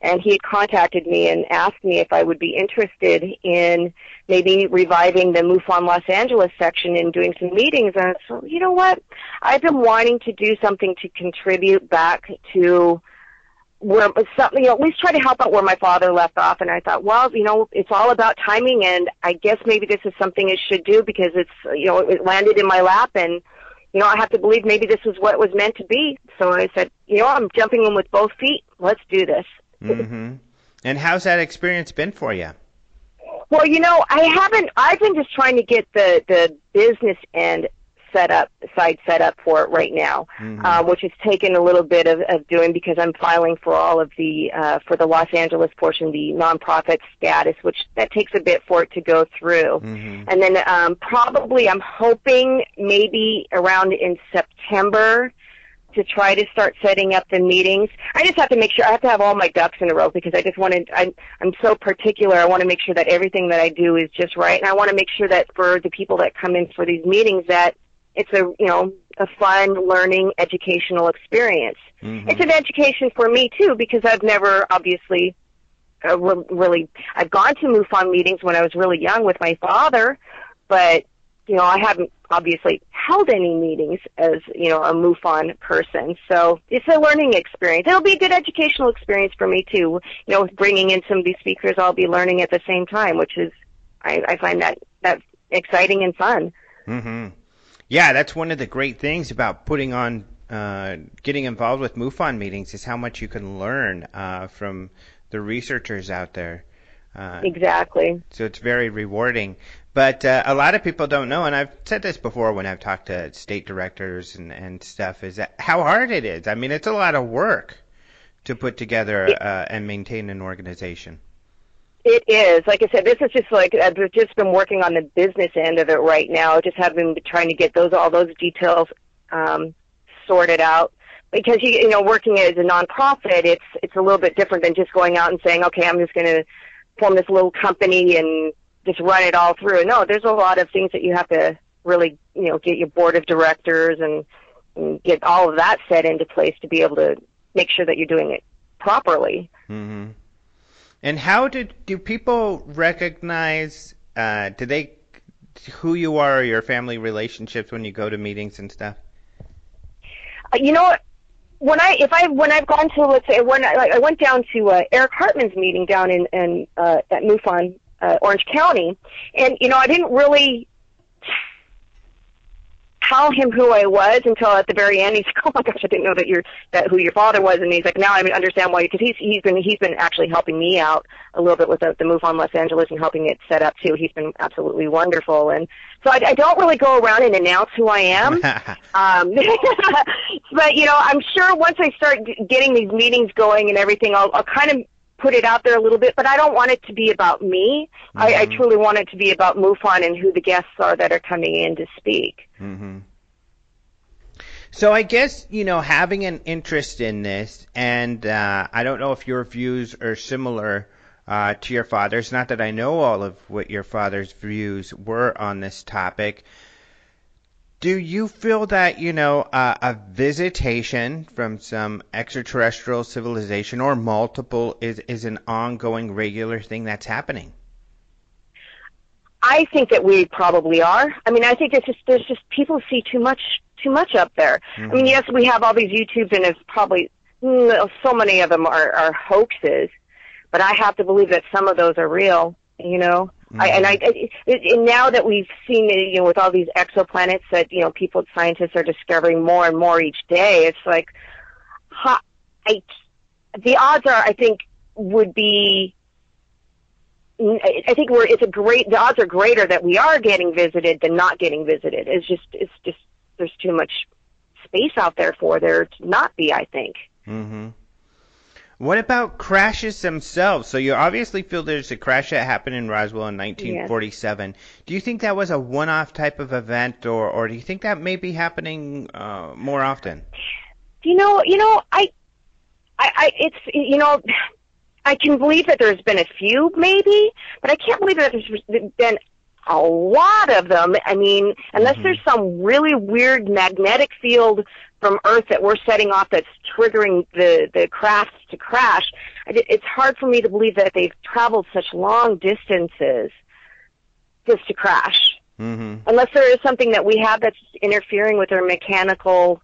And he had contacted me and asked me if I would be interested in maybe reviving the MUFON Los Angeles section and doing some meetings. And so, you know what? I've been wanting to do something to contribute back to where something, you know, at least try to help out where my father left off. And I thought, well, you know, it's all about timing, and I guess maybe this is something it should do because it's, you know, it landed in my lap, and you know, I have to believe maybe this is what it was meant to be. So I said, you know, I'm jumping in with both feet. Let's do this.
hmm And how's that experience been for you?
Well, you know, I haven't. I've been just trying to get the the business end set up, side set up for it right now,
Mhm.
uh, which has taken a little bit of, of doing because I'm filing for all of the uh, for the Los Angeles portion, the nonprofit status, which that takes a bit for it to go through.
hmm
And then um, probably I'm hoping maybe around in September to try to start setting up the meetings. I just have to make sure I have to have all my ducks in a row because I just want to. I'm I'm so particular. I want to make sure that everything that I do is just right, and I want to make sure that for the people that come in for these meetings that it's a you know a fun learning educational experience.
hmm
It's an education for me too because I've never obviously uh, re- really I've gone to MUFON meetings when I was really young with my father, but you know I haven't obviously held any meetings as you know a MUFON person. So it's a learning experience. It'll be a good educational experience for me too. You know, with bringing in some of these speakers, I'll be learning at the same time, which is I, I find that that exciting and fun.
hmm Yeah, that's one of the great things about putting on uh, getting involved with MUFON meetings is how much you can learn uh, from the researchers out there.
Uh, exactly.
So it's very rewarding. But uh, a lot of people don't know, and I've said this before when I've talked to state directors and, and stuff, is that how hard it is. I mean, it's a lot of work to put together uh, and maintain an organization.
It is. Like I said, this is just like I've just been working on the business end of it right now. Just have been trying to get those all those details um, sorted out because you you know working as a nonprofit, it's it's a little bit different than just going out and saying, okay, I'm just going to form this little company and just run it all through. No, there's a lot of things that you have to really you know get your board of directors and, and get all of that set into place to be able to make sure that you're doing it properly.
Mm-hmm. And how did do people recognize? Uh, do they who you are or your family relationships when you go to meetings and stuff?
Uh, you know? When I if I when I've gone to let's say when I, like, I went down to uh, Eric Hartman's meeting down in in uh, at MUFON uh, Orange County, and you know I didn't really tell him who I was until at the very end. He's like, "Oh my gosh, I didn't know that you're that who your father was." And he's like, "Now I understand why." Because he's he's been he's been actually helping me out a little bit with the, the on Los Angeles and helping it set up too. He's been absolutely wonderful, and so I, I don't really go around and announce who I am. um, but you know, I'm sure once I start getting these meetings going and everything, I'll, I'll kind of put it out there a little bit, but I don't want it to be about me. Mm-hmm. I, I mm-hmm. truly want it to be about MUFON and who the guests are that are coming in to speak.
Mm-hmm. So I guess you know having an interest in this, and uh, I don't know if your views are similar uh, to your father's. Not that I know all of what your father's views were on this topic, do you feel that you know uh, a visitation from some extraterrestrial civilization or multiple is is an ongoing regular thing that's happening?
I think that we probably are. I mean, I think it's just there's just people see too much too much up there. Mm-hmm. I mean, yes, we have all these YouTubes, and it's probably mm, so many of them are, are hoaxes, but I have to believe that some of those are real. You know, Mm-hmm. I, and I, it, it, now that we've seen, it, you know, with all these exoplanets that you know people, scientists are discovering more and more each day. It's like, ha, I, the odds are, I think, would be. I think we're. It's a great. The odds are greater that we are getting visited than not getting visited. It's just. It's just. There's too much space out there for there to not be. I think.
Mm-hmm. What about crashes themselves? So you obviously feel there's a crash that happened in Roswell in 1947. Yes. Do you think that was a one-off type of event, or or do you think that may be happening uh, more often?
You know, you know, I, I, I, it's you know, I can believe that there's been a few, maybe, but I can't believe that there's been a lot of them. I mean, unless mm-hmm. there's some really weird magnetic field from Earth that we're setting off that's triggering the the craft to crash. It's hard for me to believe that they've traveled such long distances just to crash.
Mm-hmm.
Unless there is something that we have that's interfering with their mechanical,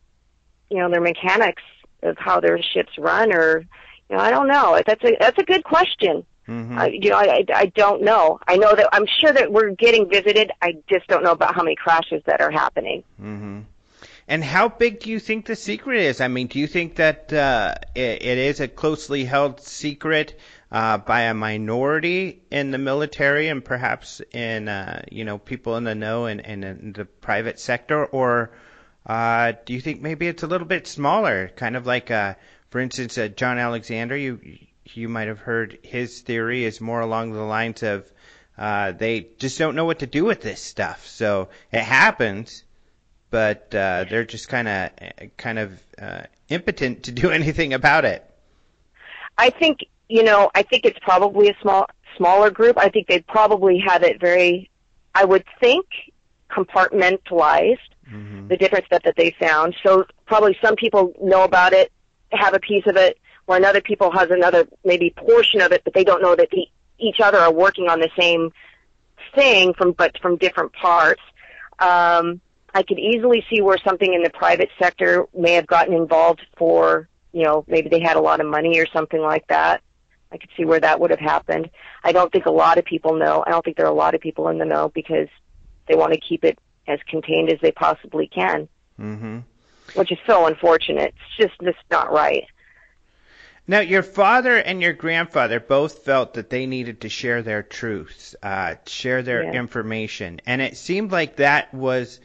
you know, their mechanics of how their ships run, or you know, I don't know. That's a that's a good question.
Mm-hmm.
Uh, you know, I, I don't know. I know that I'm sure that we're getting visited. I just don't know about how many crashes that are happening.
Mm-hmm. And how big do you think the secret is? I mean, do you think that uh, it, it is a closely held secret uh, by a minority in the military and perhaps in uh, you know people in the know and, and in the private sector, or uh, do you think maybe it's a little bit smaller, kind of like, uh, for instance, uh, John Alexander? You you might have heard his theory is more along the lines of they just don't know what to do with this stuff, so it happens but uh, they're just kind of kind of uh, impotent to do anything about it.
I think you know. I think it's probably a small smaller group. I think they probably have it very. I would think compartmentalized
mm-hmm.
the different stuff that they found. So probably some people know about it, have a piece of it, or another people has another maybe portion of it, but they don't know that the, each other are working on the same thing from but from different parts. Um, I could easily see where something in the private sector may have gotten involved for, you know, maybe they had a lot of money or something like that. I could see where that would have happened. I don't think a lot of people know. I don't think there are a lot of people in the know because they want to keep it as contained as they possibly can.
Mm-hmm.
which is so unfortunate. It's just just not right.
Now, your father and your grandfather both felt that they needed to share their truths, uh, share their
Yeah.
information, and it seemed like that was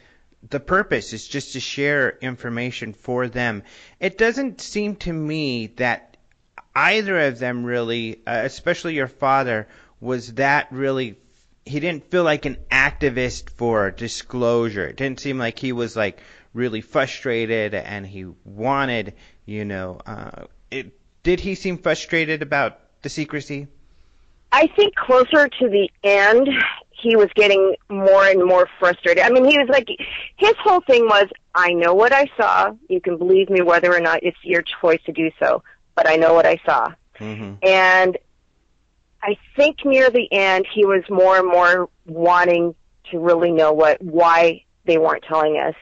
the purpose is just to share information for them. It doesn't seem to me that either of them really, uh, especially your father, was that really. He didn't feel like an activist for disclosure. It didn't seem like he was like really frustrated and he wanted, you know, uh, it, did he seem frustrated about the secrecy?
I think closer to the end, he was getting more and more frustrated. I mean, he was like, his whole thing was, I know what I saw. You can believe me whether or not it's your choice to do so, but I know what I saw.
Mm-hmm.
And I think near the end, he was more and more wanting to really know what, why they weren't telling us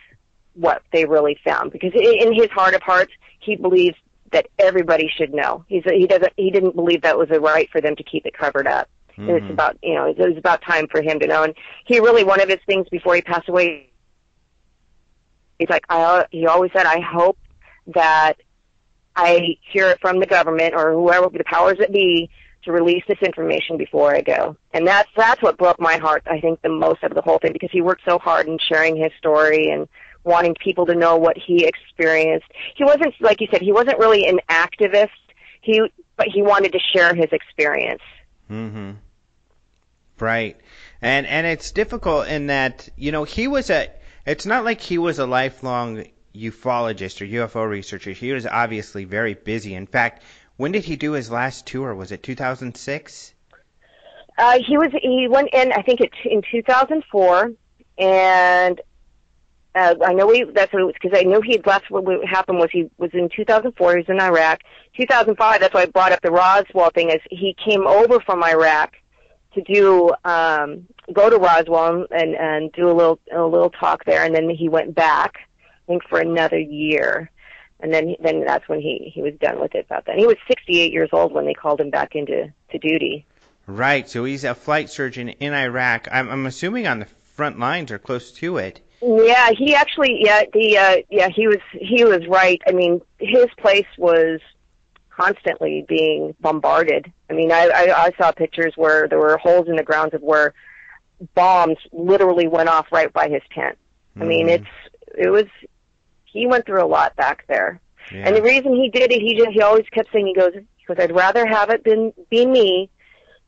what they really found. Because in his heart of hearts, he believes that everybody should know. He's, he doesn't, he didn't believe that was a right for them to keep it covered up. And it's
Mhm.
about, you know, it was about time for him to know. And he really, one of his things before he passed away, he's like, I, he always said, I hope that I hear it from the government or whoever the powers that be to release this information before I go. And that's that's what broke my heart, I think, the most of the whole thing because he worked so hard in sharing his story and wanting people to know what he experienced. He wasn't like you said, he wasn't really an activist. He but he wanted to share his experience.
Mm-hmm. Right. And and it's difficult in that, you know, he was a it's not like he was a lifelong ufologist or UFO researcher. He was obviously very busy. In fact, when did he do his last tour? Was it 2006?
Uh, he was he went in I think it in 2004, and uh, I know he that's what it was because I know he had left. What happened was he was in 2004. He was in Iraq. 2005. That's why I brought up the Roswell thing. Is he came over from Iraq to do um, go to Roswell and and do a little a little talk there, and then he went back. I think for another year. And then, then that's when he he was done with it. About then, he was 68 years old when they called him back into to duty.
Right. So he's a flight surgeon in Iraq. I'm, I'm assuming on the front lines or close to it.
Yeah, he actually, yeah, the, uh, yeah, he was, he was right. I mean, his place was constantly being bombarded. I mean, I, I, I saw pictures where there were holes in the grounds of where bombs literally went off right by his tent. I mean,
Mhm.
it's, it was, he went through a lot back there.
Yeah.
And the reason he did it, he just, he always kept saying, he goes, he goes, I'd rather have it been, be me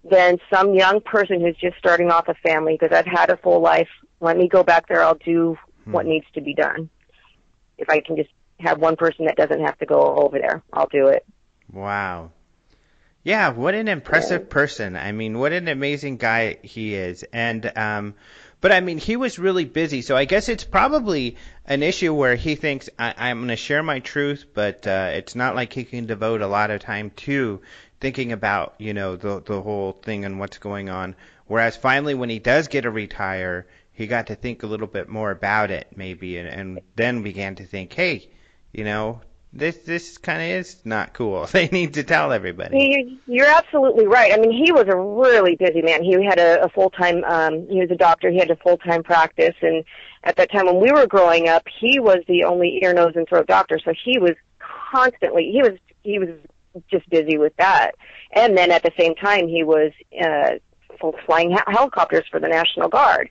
than some young person who's just starting off a family because I've had a full life. Let me go back there. I'll do what needs to be done. If I can just have one person that doesn't have to go over there, I'll do it.
Wow. Yeah, what an impressive person. I mean, what an amazing guy he is. And um but I mean, he was really busy, so I guess it's probably an issue where he thinks I, I'm going to share my truth, but uh, it's not like he can devote a lot of time to thinking about, you know, the the whole thing and what's going on. Whereas finally, when he does get to retire, he got to think a little bit more about it, maybe, and, and then began to think, hey, you know, this this kind of is not cool. They need to tell everybody.
You- You're absolutely right. I mean, he was a really busy man. He had a, a full time. Um, he was a doctor. He had a full time practice, and at that time when we were growing up, he was the only ear, nose, and throat doctor. So he was constantly. He was he was just busy with that. And then at the same time, he was uh, flying hel- helicopters for the National Guard.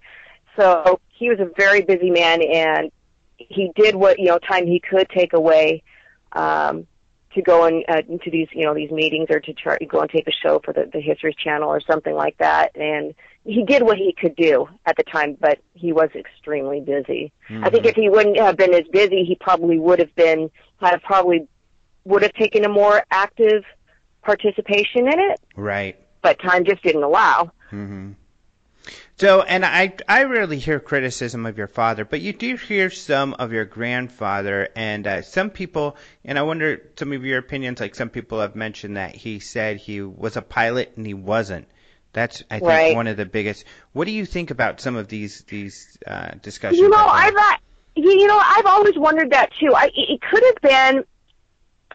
So he was a very busy man, and he did what you know time he could take away um, to go and uh, into these you know these meetings or to try go and take a show for the, the History Channel or something like that. And he did what he could do at the time, but he was extremely busy. I think if he wouldn't have been as busy, he probably would have been had probably would have taken a more active participation in it,
Right.
but time just didn't allow.
hmm So, and I I rarely hear criticism of your father, but you do hear some of your grandfather, and uh, some people, and I wonder some of your opinions. Like some people have mentioned that he said he was a pilot and he wasn't. That's I think
Right.
one of the biggest. What do you think about some of these these uh, discussions?
You know, I've uh, you know I've always wondered that too. I it could have been.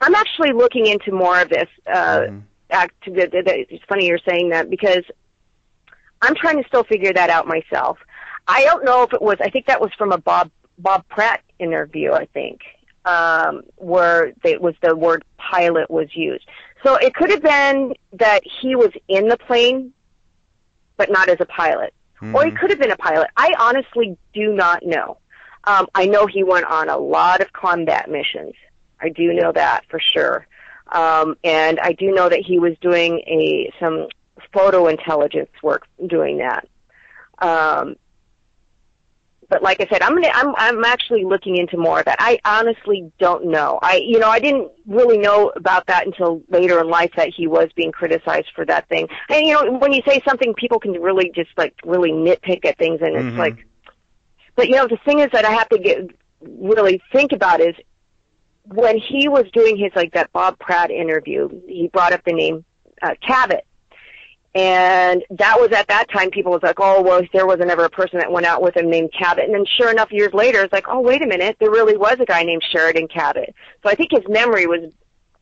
I'm actually looking into more of this. Uh,
Mhm.
act the, the, it's funny you're saying that because I'm trying to still figure that out myself. I don't know if it was. I think that was from a Bob Bob Pratt interview. I think um, where it was the word pilot was used. So it could have been that he was in the plane, but not as a pilot, mm-hmm. or he could have been a pilot. I honestly do not know. Um, I know he went on a lot of combat missions. I do know that for sure. Um, and I do know that he was doing a some photo intelligence work doing that. Um, but like I said, I'm gonna, I'm I'm actually looking into more of that. I honestly don't know. I you know I didn't really know about that until later in life that he was being criticized for that thing. And you know when you say something, people can really just like really nitpick at things, and it's mm-hmm. like. But you know the thing is that I have to get really think about is when he was doing his like that Bob Pratt interview, he brought up the name uh, Cavitt and that was at that time, people was like, oh, well, there wasn't ever a person that went out with him named Cavitt. And then sure enough, years later, it's like, oh, wait a minute, there really was a guy named Sheridan Cavitt. So I think his memory was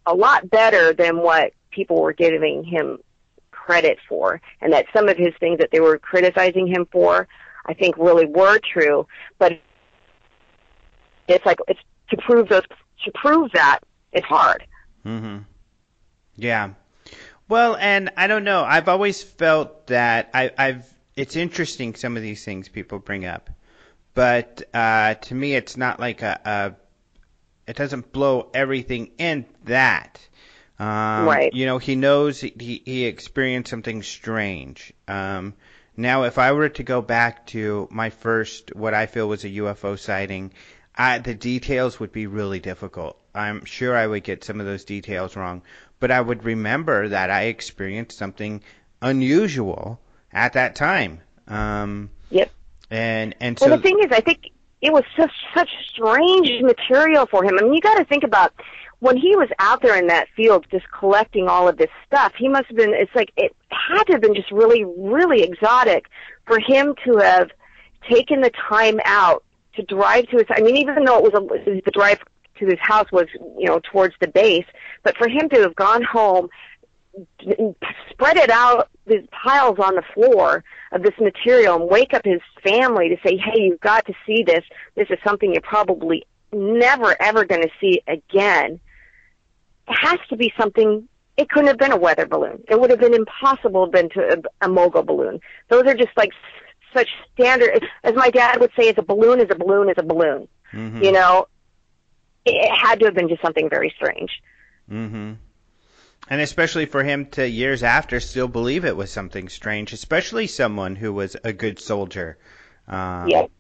a lot better than what people were giving him credit for. And that some of his things that they were criticizing him for, I think really were true. But it's like, it's to prove those, to prove that, it's hard.
hmm Yeah. Well, and I don't know. I've always felt that I, I've. It's interesting some of these things people bring up, but uh, to me, it's not like a, a. It doesn't blow everything in that. Um,
right.
You know, he knows he he experienced something strange. Um, now, if I were to go back to my first, what I feel was a UFO sighting, I, the details would be really difficult. I'm sure I would get some of those details wrong, but I would remember that I experienced something unusual at that time. Um,
yep.
And and so
well, the thing is, I think it was such such strange material for him. I mean, you got to think about when he was out there in that field just collecting all of this stuff. He must have been. It's like it had to have been just really really exotic for him to have taken the time out to drive to his. I mean, even though it was a, the drive to his house was, you know, towards the base. But for him to have gone home, spread it out, these piles on the floor of this material, and wake up his family to say, "Hey, you've got to see this. This is something you're probably never ever going to see again." It has to be something. It couldn't have been a weather balloon. It would have been impossible been to a, a mogul balloon. Those are just like such standard. As my dad would say, "Is a balloon is a balloon is a balloon." Mm-hmm. You know, it had to have been just something very strange.
Mhm. And especially for him to years after still believe it was something strange, especially someone who was a good soldier. Um,
yep.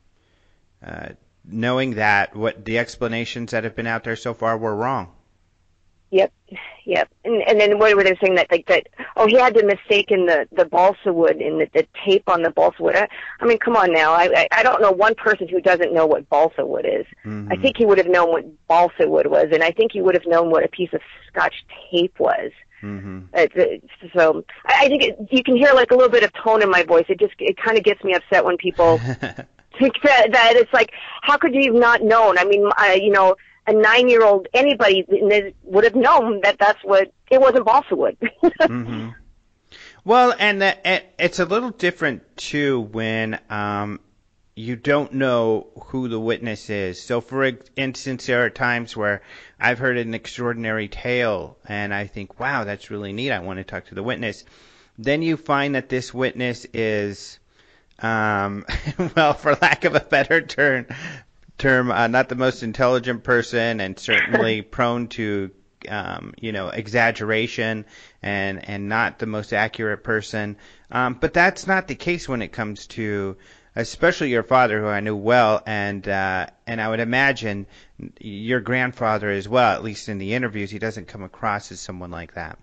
Uh, knowing that what the explanations that have been out there so far were wrong.
Yep, yep. And and then what were they saying that like that? Oh, he had to mistaken the the balsa wood and the, the tape on the balsa wood. I, I mean, come on now. I, I I don't know one person who doesn't know what balsa wood is. Mm-hmm. I think he would have known what balsa wood was, and I think he would have known what a piece of Scotch tape was. Mm-hmm. It's, it's, so I, I think it, you can hear like a little bit of tone in my voice. It just it kind of gets me upset when people think that that it's like how could you have not known? I mean, I, you know a nine year old anybody would have known that that's what it wasn't balsa wood. mm-hmm.
Well, and that, it's a little different too when um, you don't know who the witness is. So, for instance, there are times where I've heard an extraordinary tale, and I think, "Wow, that's really neat. I want to talk to the witness." Then you find that this witness is, um, well, for lack of a better term, term, uh, not the most intelligent person, and certainly prone to um, you know exaggeration and and not the most accurate person. Um, but that's not the case when it comes to especially your father, who I knew well, and uh, and I would imagine your grandfather as well. At least in the interviews, he doesn't come across as someone like that.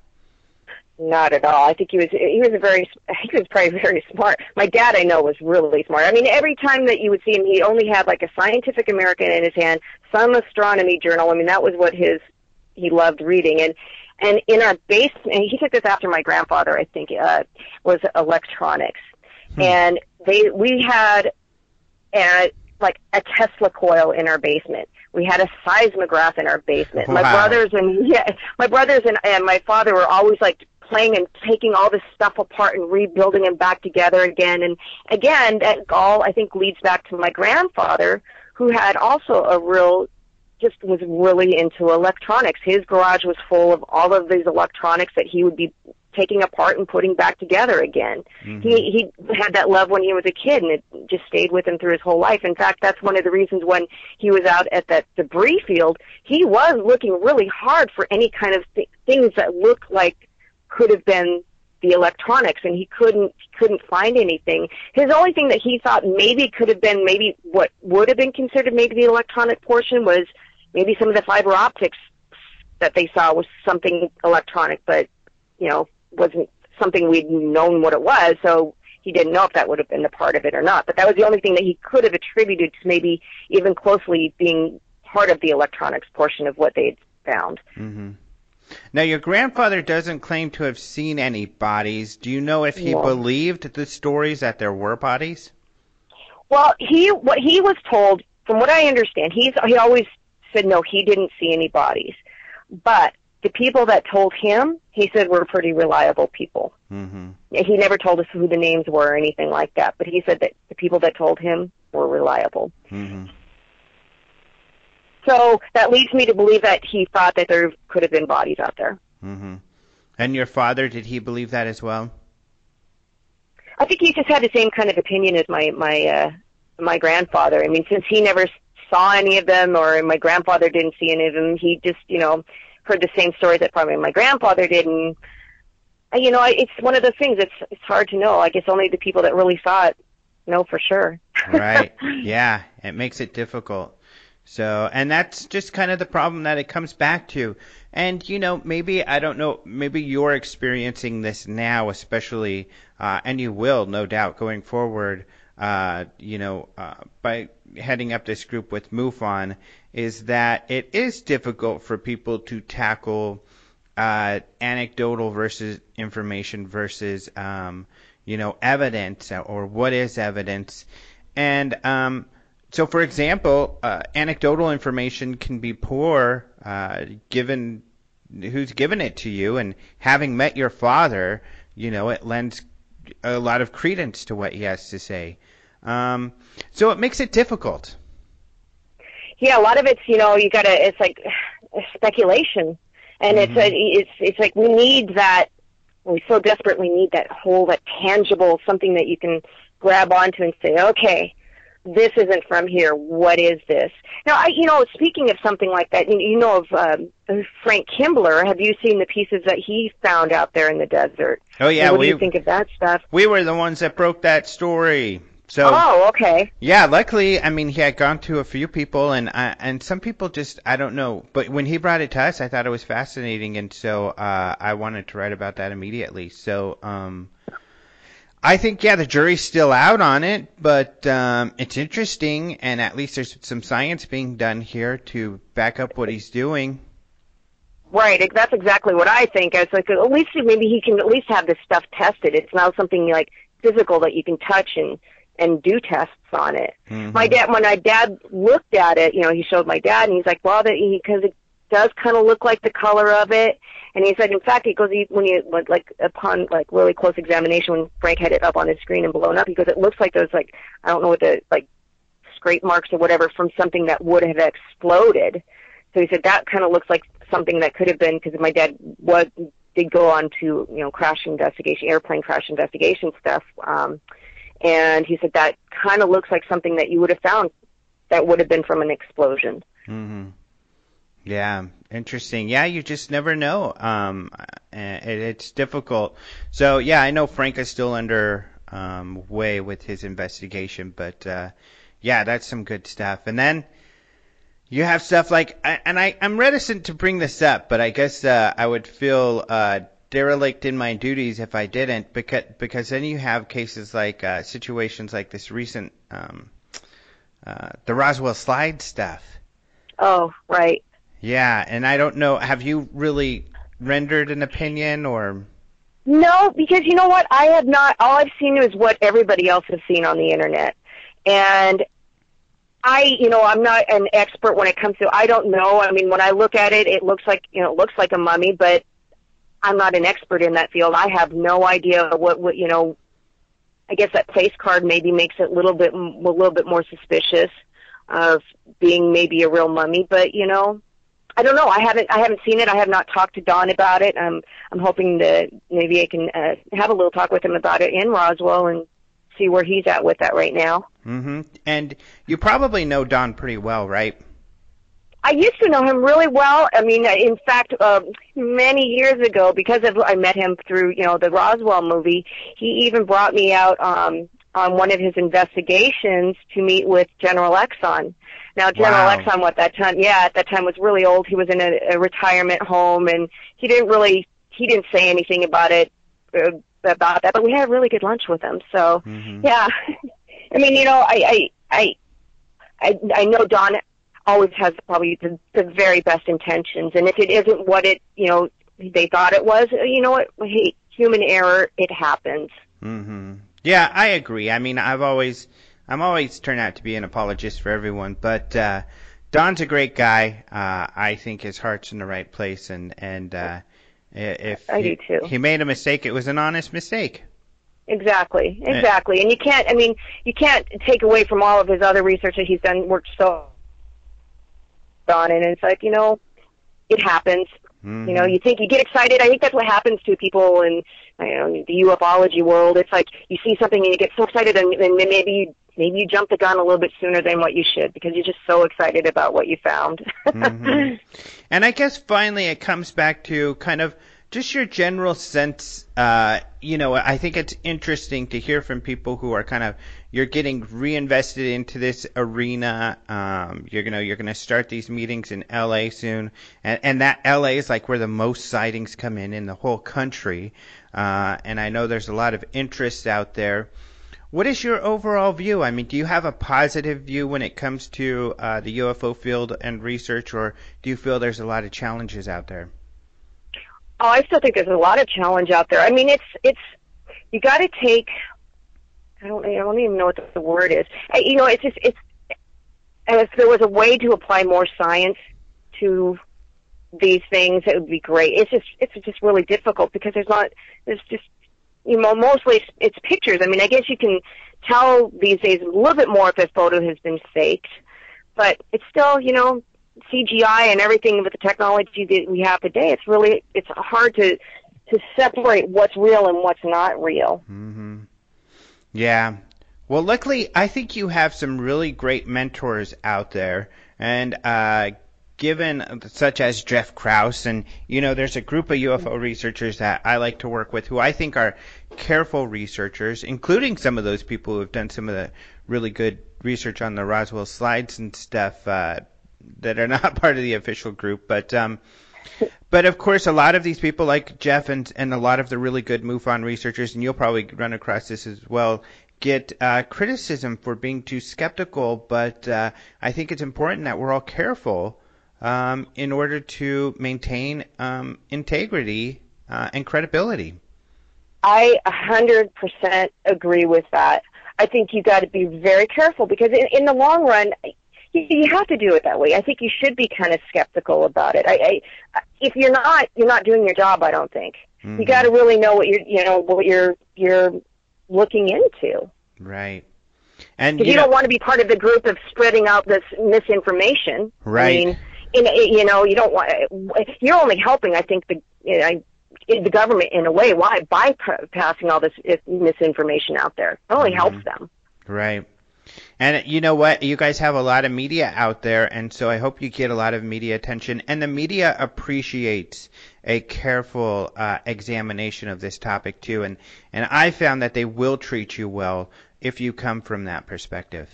Not at all. I think he was he was a very I think he was probably very smart. My dad I know was really smart. I mean every time that you would see him he only had like a Scientific American in his hand, some astronomy journal. I mean that was what his he loved reading and and in our basement he took this after my grandfather I think uh was electronics. Hmm. And they we had a, like a Tesla coil in our basement. We had a seismograph in our basement. Wow. My brothers and yeah, my brothers and, and my father were always like playing and taking all this stuff apart and rebuilding them back together again. And again, that all I think leads back to my grandfather, who had also a real just was really into electronics. His garage was full of all of these electronics that he would be taking apart and putting back together again. Mm-hmm. He he had that love when he was a kid, and it just stayed with him through his whole life. In fact, that's one of the reasons when he was out at that debris field, he was looking really hard for any kind of th- things that looked like could have been the electronics, and he couldn't couldn't find anything. His only thing that he thought maybe could have been maybe what would have been considered maybe the electronic portion was maybe some of the fiber optics that they saw was something electronic, but you know wasn't something we'd known what it was, so he didn't know if that would have been a part of it or not. But that was the only thing that he could have attributed to maybe even closely being part of the electronics portion of what they'd found.
Mm-hmm. Now, your grandfather doesn't claim to have seen any bodies. Do you know if he no. believed the stories that there were bodies?
Well, he what he was told, from what I understand, he's he always said no, he didn't see any bodies. But the people that told him, he said were pretty reliable people. Mm-hmm. He never told us who the names were or anything like that, but he said that the people that told him were reliable. Mm-hmm. So that leads me to believe that he thought that there could have been bodies out there.
Mm-hmm. And your father, did he believe that as well?
I think he just had the same kind of opinion as my my uh, my grandfather. I mean, since he never saw any of them, or my grandfather didn't see any of them, he just you know heard the same stories that probably my grandfather did, and you know, it's one of those things. It's it's hard to know. I guess only the people that really saw it know for sure.
right. Yeah, it makes it difficult. So, and that's just kind of the problem that it comes back to. And you know, maybe I don't know, maybe you're experiencing this now, especially, uh, and you will, no doubt, going forward. Uh, you know, uh, by heading up this group with MUFON, is that it is difficult for people to tackle uh, anecdotal versus information versus um, you know evidence or what is evidence and um, so for example uh, anecdotal information can be poor uh, given who's given it to you. And having met your father you know it lends a lot of credence to what he has to say. Um, so it makes it difficult.
Yeah, a lot of it's you know you gotta it's like speculation, and mm-hmm. it's a, it's it's like we need that we so desperately need that whole that tangible something that you can grab onto and say okay this isn't from here what is this? Now i you know speaking of something like that you know of um, frank kimbler have you seen the pieces that he found out there in the desert?
Oh yeah
what
we,
do you think of that stuff?
we were the ones that broke that story. So
Oh, okay.
Yeah, luckily, I mean, he had gone to a few people, and uh, and some people just I don't know, but when he brought it to us, I thought it was fascinating, and so uh, I wanted to write about that immediately. So um, I think yeah, the jury's still out on it, but um, it's interesting, and at least there's some science being done here to back up what he's doing.
Right, that's exactly what I think. It's like at least maybe he can at least have this stuff tested. It's not something like physical that you can touch and and do tests on it. Mm-hmm. My dad, when my dad looked at it, you know, he showed my dad, and he's like, well, because it does kind of look like the color of it. And he said, in fact, he goes, when you like upon like really close examination, when Frank had it up on his screen and blown up, he goes, it looks like those like I don't know what the like scrape marks or whatever from something that would have exploded. So he said that kind of looks like something that could have been because my dad was did go on to you know crash investigation, airplane crash investigation stuff. Um, and he said that kind of looks like something that you would have found that would have been from an explosion.
Mm-hmm. Yeah, interesting. Yeah, you just never know. Um, it, it's difficult. So yeah, I know Frank is still under um, way with his investigation, but uh, yeah, that's some good stuff. And then you have stuff like, and I, I'm reticent to bring this up, but I guess uh, I would feel uh, derelict in my duties if I didn't, because because then you have cases like uh, situations like this recent um, uh, the Roswell slide stuff.
Oh, right.
Yeah, and I don't know. Have you really rendered an opinion or?
No, because you know what? I have not. All I've seen is what everybody else has seen on the internet, and I, you know, I'm not an expert when it comes to. I don't know. I mean, when I look at it, it looks like you know, it looks like a mummy, but I'm not an expert in that field. I have no idea what, what you know. I guess that face card maybe makes it a little bit a little bit more suspicious. of being maybe a real mummy. But you know, I don't know. I haven't I haven't seen it. I have not talked to Don about it. I'm I'm hoping that maybe I can uh, have a little talk with him about it in Roswell and see where he's at with that right now.
hmm And you probably know Don pretty well, right?
I used to know him really well. I mean, in fact, uh, many years ago, because of I met him through you know the Roswell movie. He even brought me out um, on one of his investigations to meet with General Exon. Now, General
Wow.
Exon, what that time? Yeah, at that time was really old. He was in a, a retirement home, and he didn't really he didn't say anything about it uh, about that. But we had a really good lunch with him. So
hmm
yeah, I mean, you know, I I I I, I know Don always has probably the, the very best intentions, and if it isn't what it you know they thought it was, uh, you know what? Hey, human error, it happens.
hmm Yeah, I agree. I mean, I've always, I'm always turned out to be an apologist for everyone, but uh, Don's a great guy. Uh, I think his heart's in the right place, and and uh, if
I
he,
do too.
he made a mistake, it was an honest mistake.
Exactly, exactly. And you can't, I mean, you can't take away from all of his other research that he's done, worked so on, and it's like, you know, it happens.
Mhm.
You know, you think you get excited. I think that's what happens to people in you know the ufology world. It's like you see something and you get so excited, and, and then maybe you, maybe you jump the gun a little bit sooner than what you should because you're just so excited about what you found.
Mhm. And I guess finally it comes back to kind of just your general sense. Uh, you know, I think it's interesting to hear from people who are kind of you're getting reinvested into this arena. Um, you're gonna you're gonna start these meetings in L.A. soon, and and that L.A. is like where the most sightings come in in the whole country. Uh, and I know there's a lot of interest out there. What is your overall view? I mean, do you have a positive view when it comes to uh, the UFO field and research, or do you feel there's a lot of challenges out there?
Oh, I still think there's a lot of challenge out there. I mean, it's it's you got to take. I don't. I don't even know what the, the word is. You know, it's just it's. If there was a way to apply more science to these things, it would be great. It's just it's just really difficult because there's not there's just you know mostly it's, pictures. I mean, I guess you can tell these days a little bit more if a photo has been faked, but it's still you know CGI and everything with the technology that we have today, it's really it's hard to to separate what's real and what's not real.
hmm Yeah. Well, luckily, I think you have some really great mentors out there, and uh, given such as Jeff Krause, and you know, there's a group of UFO researchers that I like to work with who I think are careful researchers, including some of those people who have done some of the really good research on the Roswell slides and stuff uh, that are not part of the official group, but. Um, but of course, a lot of these people, like Jeff and and a lot of the really good MUFON researchers, and you'll probably run across this as well, get uh, criticism for being too skeptical. But uh, I think it's important that we're all careful um, in order to maintain um, integrity uh, and credibility.
I hundred percent agree with that. I think you got to be very careful because in, in the long run, you, you have to do it that way. I think you should be kind of skeptical about it. I, I if you're not, you're not doing your job. I don't think you got to really know what you're, you know, what you're you're looking into.
Right. And you
you,
know,
don't want to be part of the group of spreading out this misinformation.
Right.
I mean, in, you know, you don't want. You're only helping, I think, the you know, the government in a way. Why by passing all this misinformation out there? It only helps them.
Right. And you know what? You guys have a lot of media out there, and so I hope you get a lot of media attention. And the media appreciates a careful uh, examination of this topic too. And and I found that they will treat you well if you come from that perspective.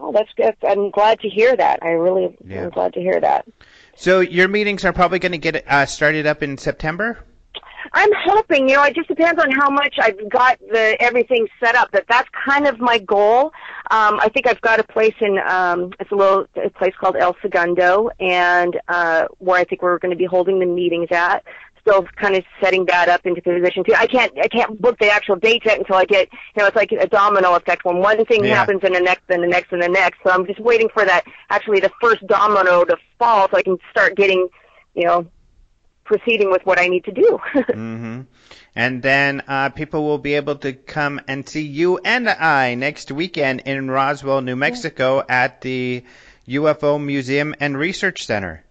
Oh, that's good. I'm glad to hear that. I really
Yeah.
am glad to hear that.
So your meetings are probably going to get uh, started up in September.
I'm hoping, you know, it just depends on how much I've got the everything set up. That that's kind of my goal. Um, I think I've got a place in um, it's a little a place called El Segundo, and uh, where I think we're going to be holding the meetings at. Still kind of setting that up into position too. I can't I can't book the actual date yet until I get you know it's like a domino effect. When one thing
Yeah.
happens, and the next, and the next, and the next. So I'm just waiting for that actually the first domino to fall so I can start getting you know proceeding with what I need to do.
hmm And then uh, people will be able to come and see you and I next weekend in Roswell, New Mexico at the UFO Museum and Research Center.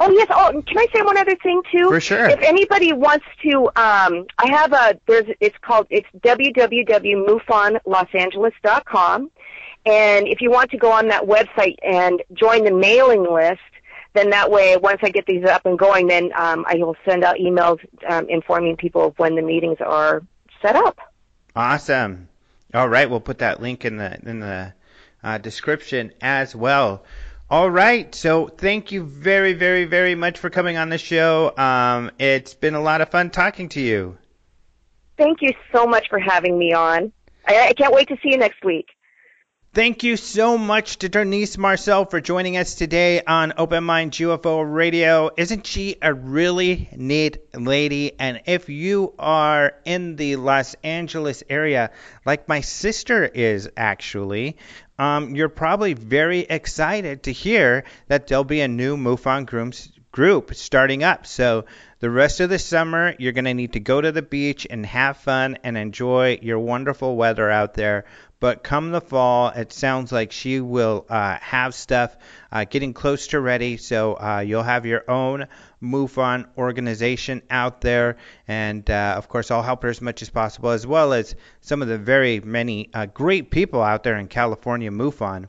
Oh yes. Oh, can I say one other thing too?
For sure.
If anybody wants to, um, I have a. There's. It's called. It's www.mufonlosangeles.com, and if you want to go on that website and join the mailing list, then that way, once I get these up and going, then um, I will send out emails um, informing people of when the meetings are set up.
Awesome. All right, we'll put that link in the in the uh, description as well. All right, so thank you very, very, very much for coming on the show. Um, it's been a lot of fun talking to you.
Thank you so much for having me on. I, I can't wait to see you next week.
Thank you so much to Denice Marcel for joining us today on Open Mind UFO Radio. Isn't she a really neat lady? And if you are in the Los Angeles area, like my sister is actually, um, you're probably very excited to hear that there'll be a new MUFON groups, group starting up. So the rest of the summer, you're going to need to go to the beach and have fun and enjoy your wonderful weather out there. But come the fall, it sounds like she will uh, have stuff uh, getting close to ready. So uh, you'll have your own MUFON organization out there. And uh, of course, I'll help her as much as possible, as well as some of the very many uh, great people out there in California MUFON.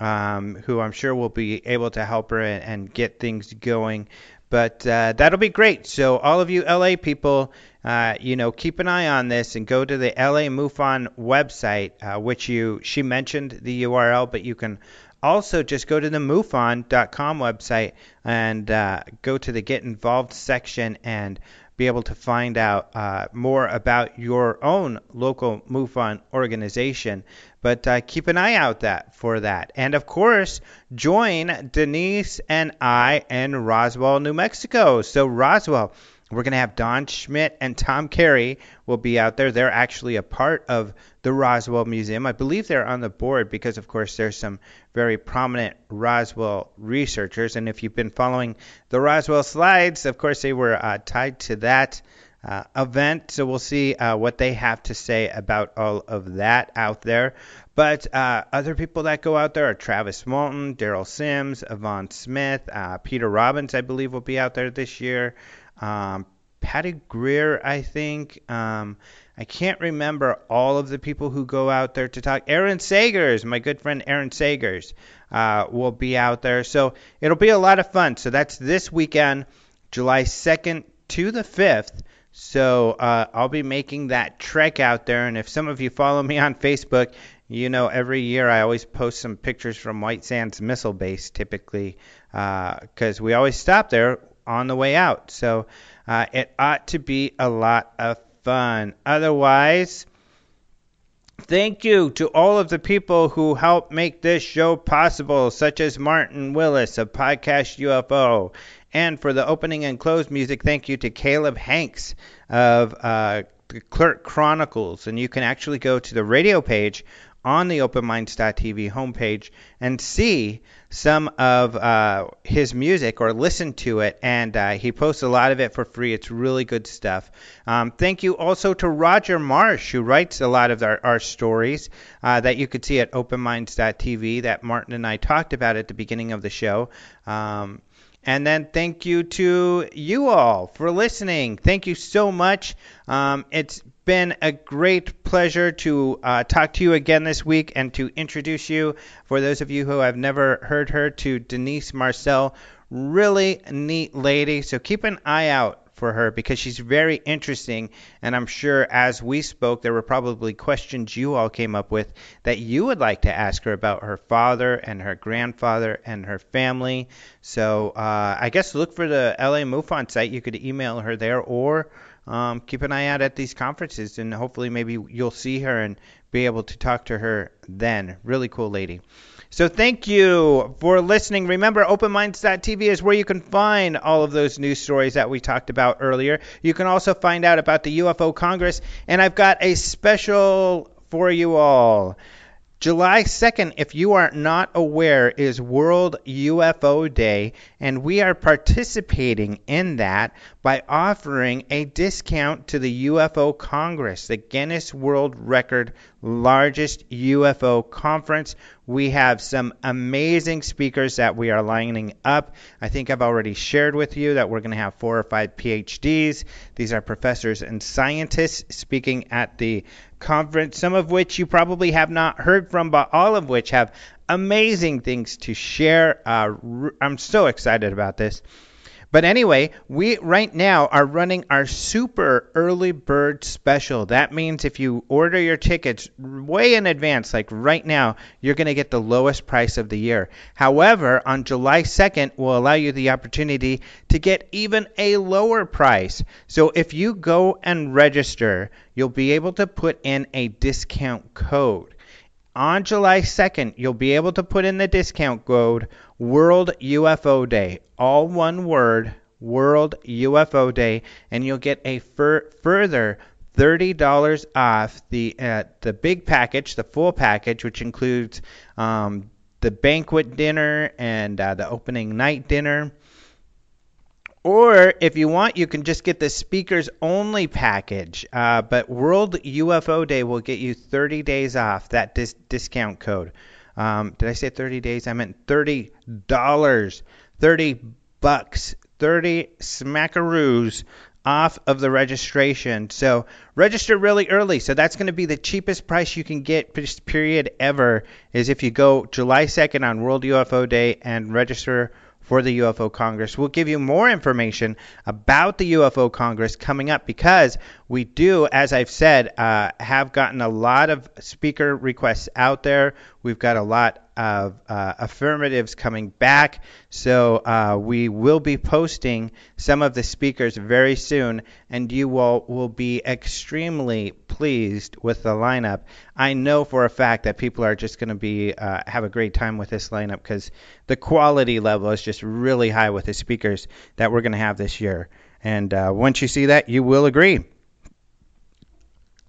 Um, who I'm sure will be able to help her and, and get things going. But uh, that'll be great. So all of you LA people, uh, you know, keep an eye on this and go to the LA MUFON website, uh, which you she mentioned the URL, but you can also just go to the MUFON.com website and uh, go to the Get Involved section and be able to find out uh, more about your own local MUFON organization. But uh, keep an eye out that for that, and of course, join Denice and I in Roswell, New Mexico. So Roswell. We're going to have Don Schmitt and Tom Carey will be out there. They're actually a part of the Roswell Museum. I believe they're on the board because, of course, there's some very prominent Roswell researchers. And if you've been following the Roswell slides, of course, they were uh, tied to that uh, event. So we'll see uh, what they have to say about all of that out there. But uh, other people that go out there are Travis Walton, Derrel Sims, Yvonne Smith, uh, Peter Robbins, I believe, will be out there this year. Um, Patty Greer, I think. Um, I can't remember all of the people who go out there to talk. Aaron Sagers, my good friend Aaron Sagers, uh, will be out there. So it'll be a lot of fun. So that's this weekend, July 2nd to the 5th. So uh, I'll be making that trek out there. And if some of you follow me on Facebook, you know every year I always post some pictures from White Sands Missile Base, typically, because uh, we always stop there on the way out. So uh, it ought to be a lot of fun. Otherwise, thank you to all of the people who helped make this show possible, such as Martin Willis of Podcast UFO. And for the opening and close music, thank you to Caleb Hanks of uh, Clerk Chronicles. And you can actually go to the radio page on the openminds.tv homepage and see some of uh, his music or listen to it. And uh, he posts a lot of it for free. It's really good stuff. Um, thank you also to Roger Marsh, who writes a lot of our, our stories uh, that you could see at openminds.tv that Martin and I talked about at the beginning of the show. Um, and then thank you to you all for listening. Thank you so much. Um, it's been a great pleasure to uh, talk to you again this week and to introduce you, for those of you who have never heard her, to Denice Marcel. Really neat lady. So keep an eye out for her because she's very interesting. And I'm sure as we spoke, there were probably questions you all came up with that you would like to ask her about her father and her grandfather and her family. So uh, I guess look for the LA MUFON site. You could email her there or um, keep an eye out at these conferences, and hopefully maybe you'll see her and be able to talk to her then. Really cool lady. So thank you for listening. Remember, OpenMinds.tv is where you can find all of those news stories that we talked about earlier. You can also find out about the UFO Congress, and I've got a special for you all. July 2nd, if you are not aware, is World UFO Day, and we are participating in that by offering a discount to the UFO Congress, the Guinness World Record largest UFO conference. We have some amazing speakers that we are lining up. I think I've already shared with you that we're going to have four or five PhDs. These are professors and scientists speaking at the conference, some of which you probably have not heard from, but all of which have amazing things to share. Uh, I'm so excited about this. But anyway, we right now are running our super early bird special. That means if you order your tickets way in advance, like right now, you're going to get the lowest price of the year. However, on July 2nd, we'll allow you the opportunity to get even a lower price. So if you go and register, you'll be able to put in a discount code on July 2nd, you'll be able to put in the discount code World UFO Day, all one word, World UFO Day, and you'll get a fur- further $30 off the uh, the big package, the full package, which includes um, the banquet dinner and uh, the opening night dinner. Or if you want, you can just get the speakers only package. Uh, but World UFO Day will get you 30 days off that dis- discount code. Um, did I say 30 days? I meant $30. 30 bucks. 30 smackaroos off of the registration. So register really early. So that's going to be the cheapest price you can get period ever is if you go July 2nd on World UFO Day and register for the UFO Congress. We'll give you more information about the UFO Congress coming up because we do, as I've said, uh, have gotten a lot of speaker requests out there. We've got a lot of uh, affirmatives coming back. So uh, we will be posting some of the speakers very soon, and you will, will be extremely pleased with the lineup. I know for a fact that people are just going to be uh, have a great time with this lineup because the quality level is just really high with the speakers that we're going to have this year. And uh, once you see that, you will agree.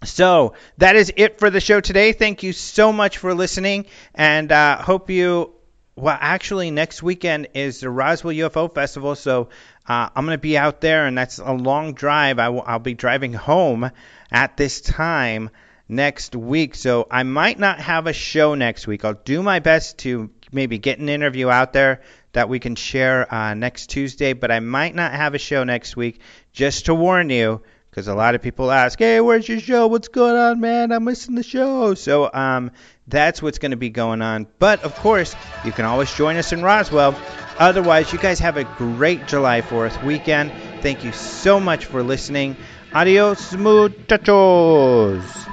So that is it for the show today. Thank you so much for listening, and uh, hope you. Well, actually, next weekend is the Roswell UFO Festival, so uh, I'm going to be out there, and that's a long drive. I will, I'll be driving home at this time next week, so I might not have a show next week. I'll do my best to maybe get an interview out there that we can share uh, next Tuesday, but I might not have a show next week. Just to warn you because a lot of people ask, "Hey, where's your show? What's going on, man? I'm missing the show." So um, that's what's going to be going on. But of course, you can always join us in Roswell. Otherwise, you guys have a great July 4th weekend. Thank you so much for listening. Adios, muchachos.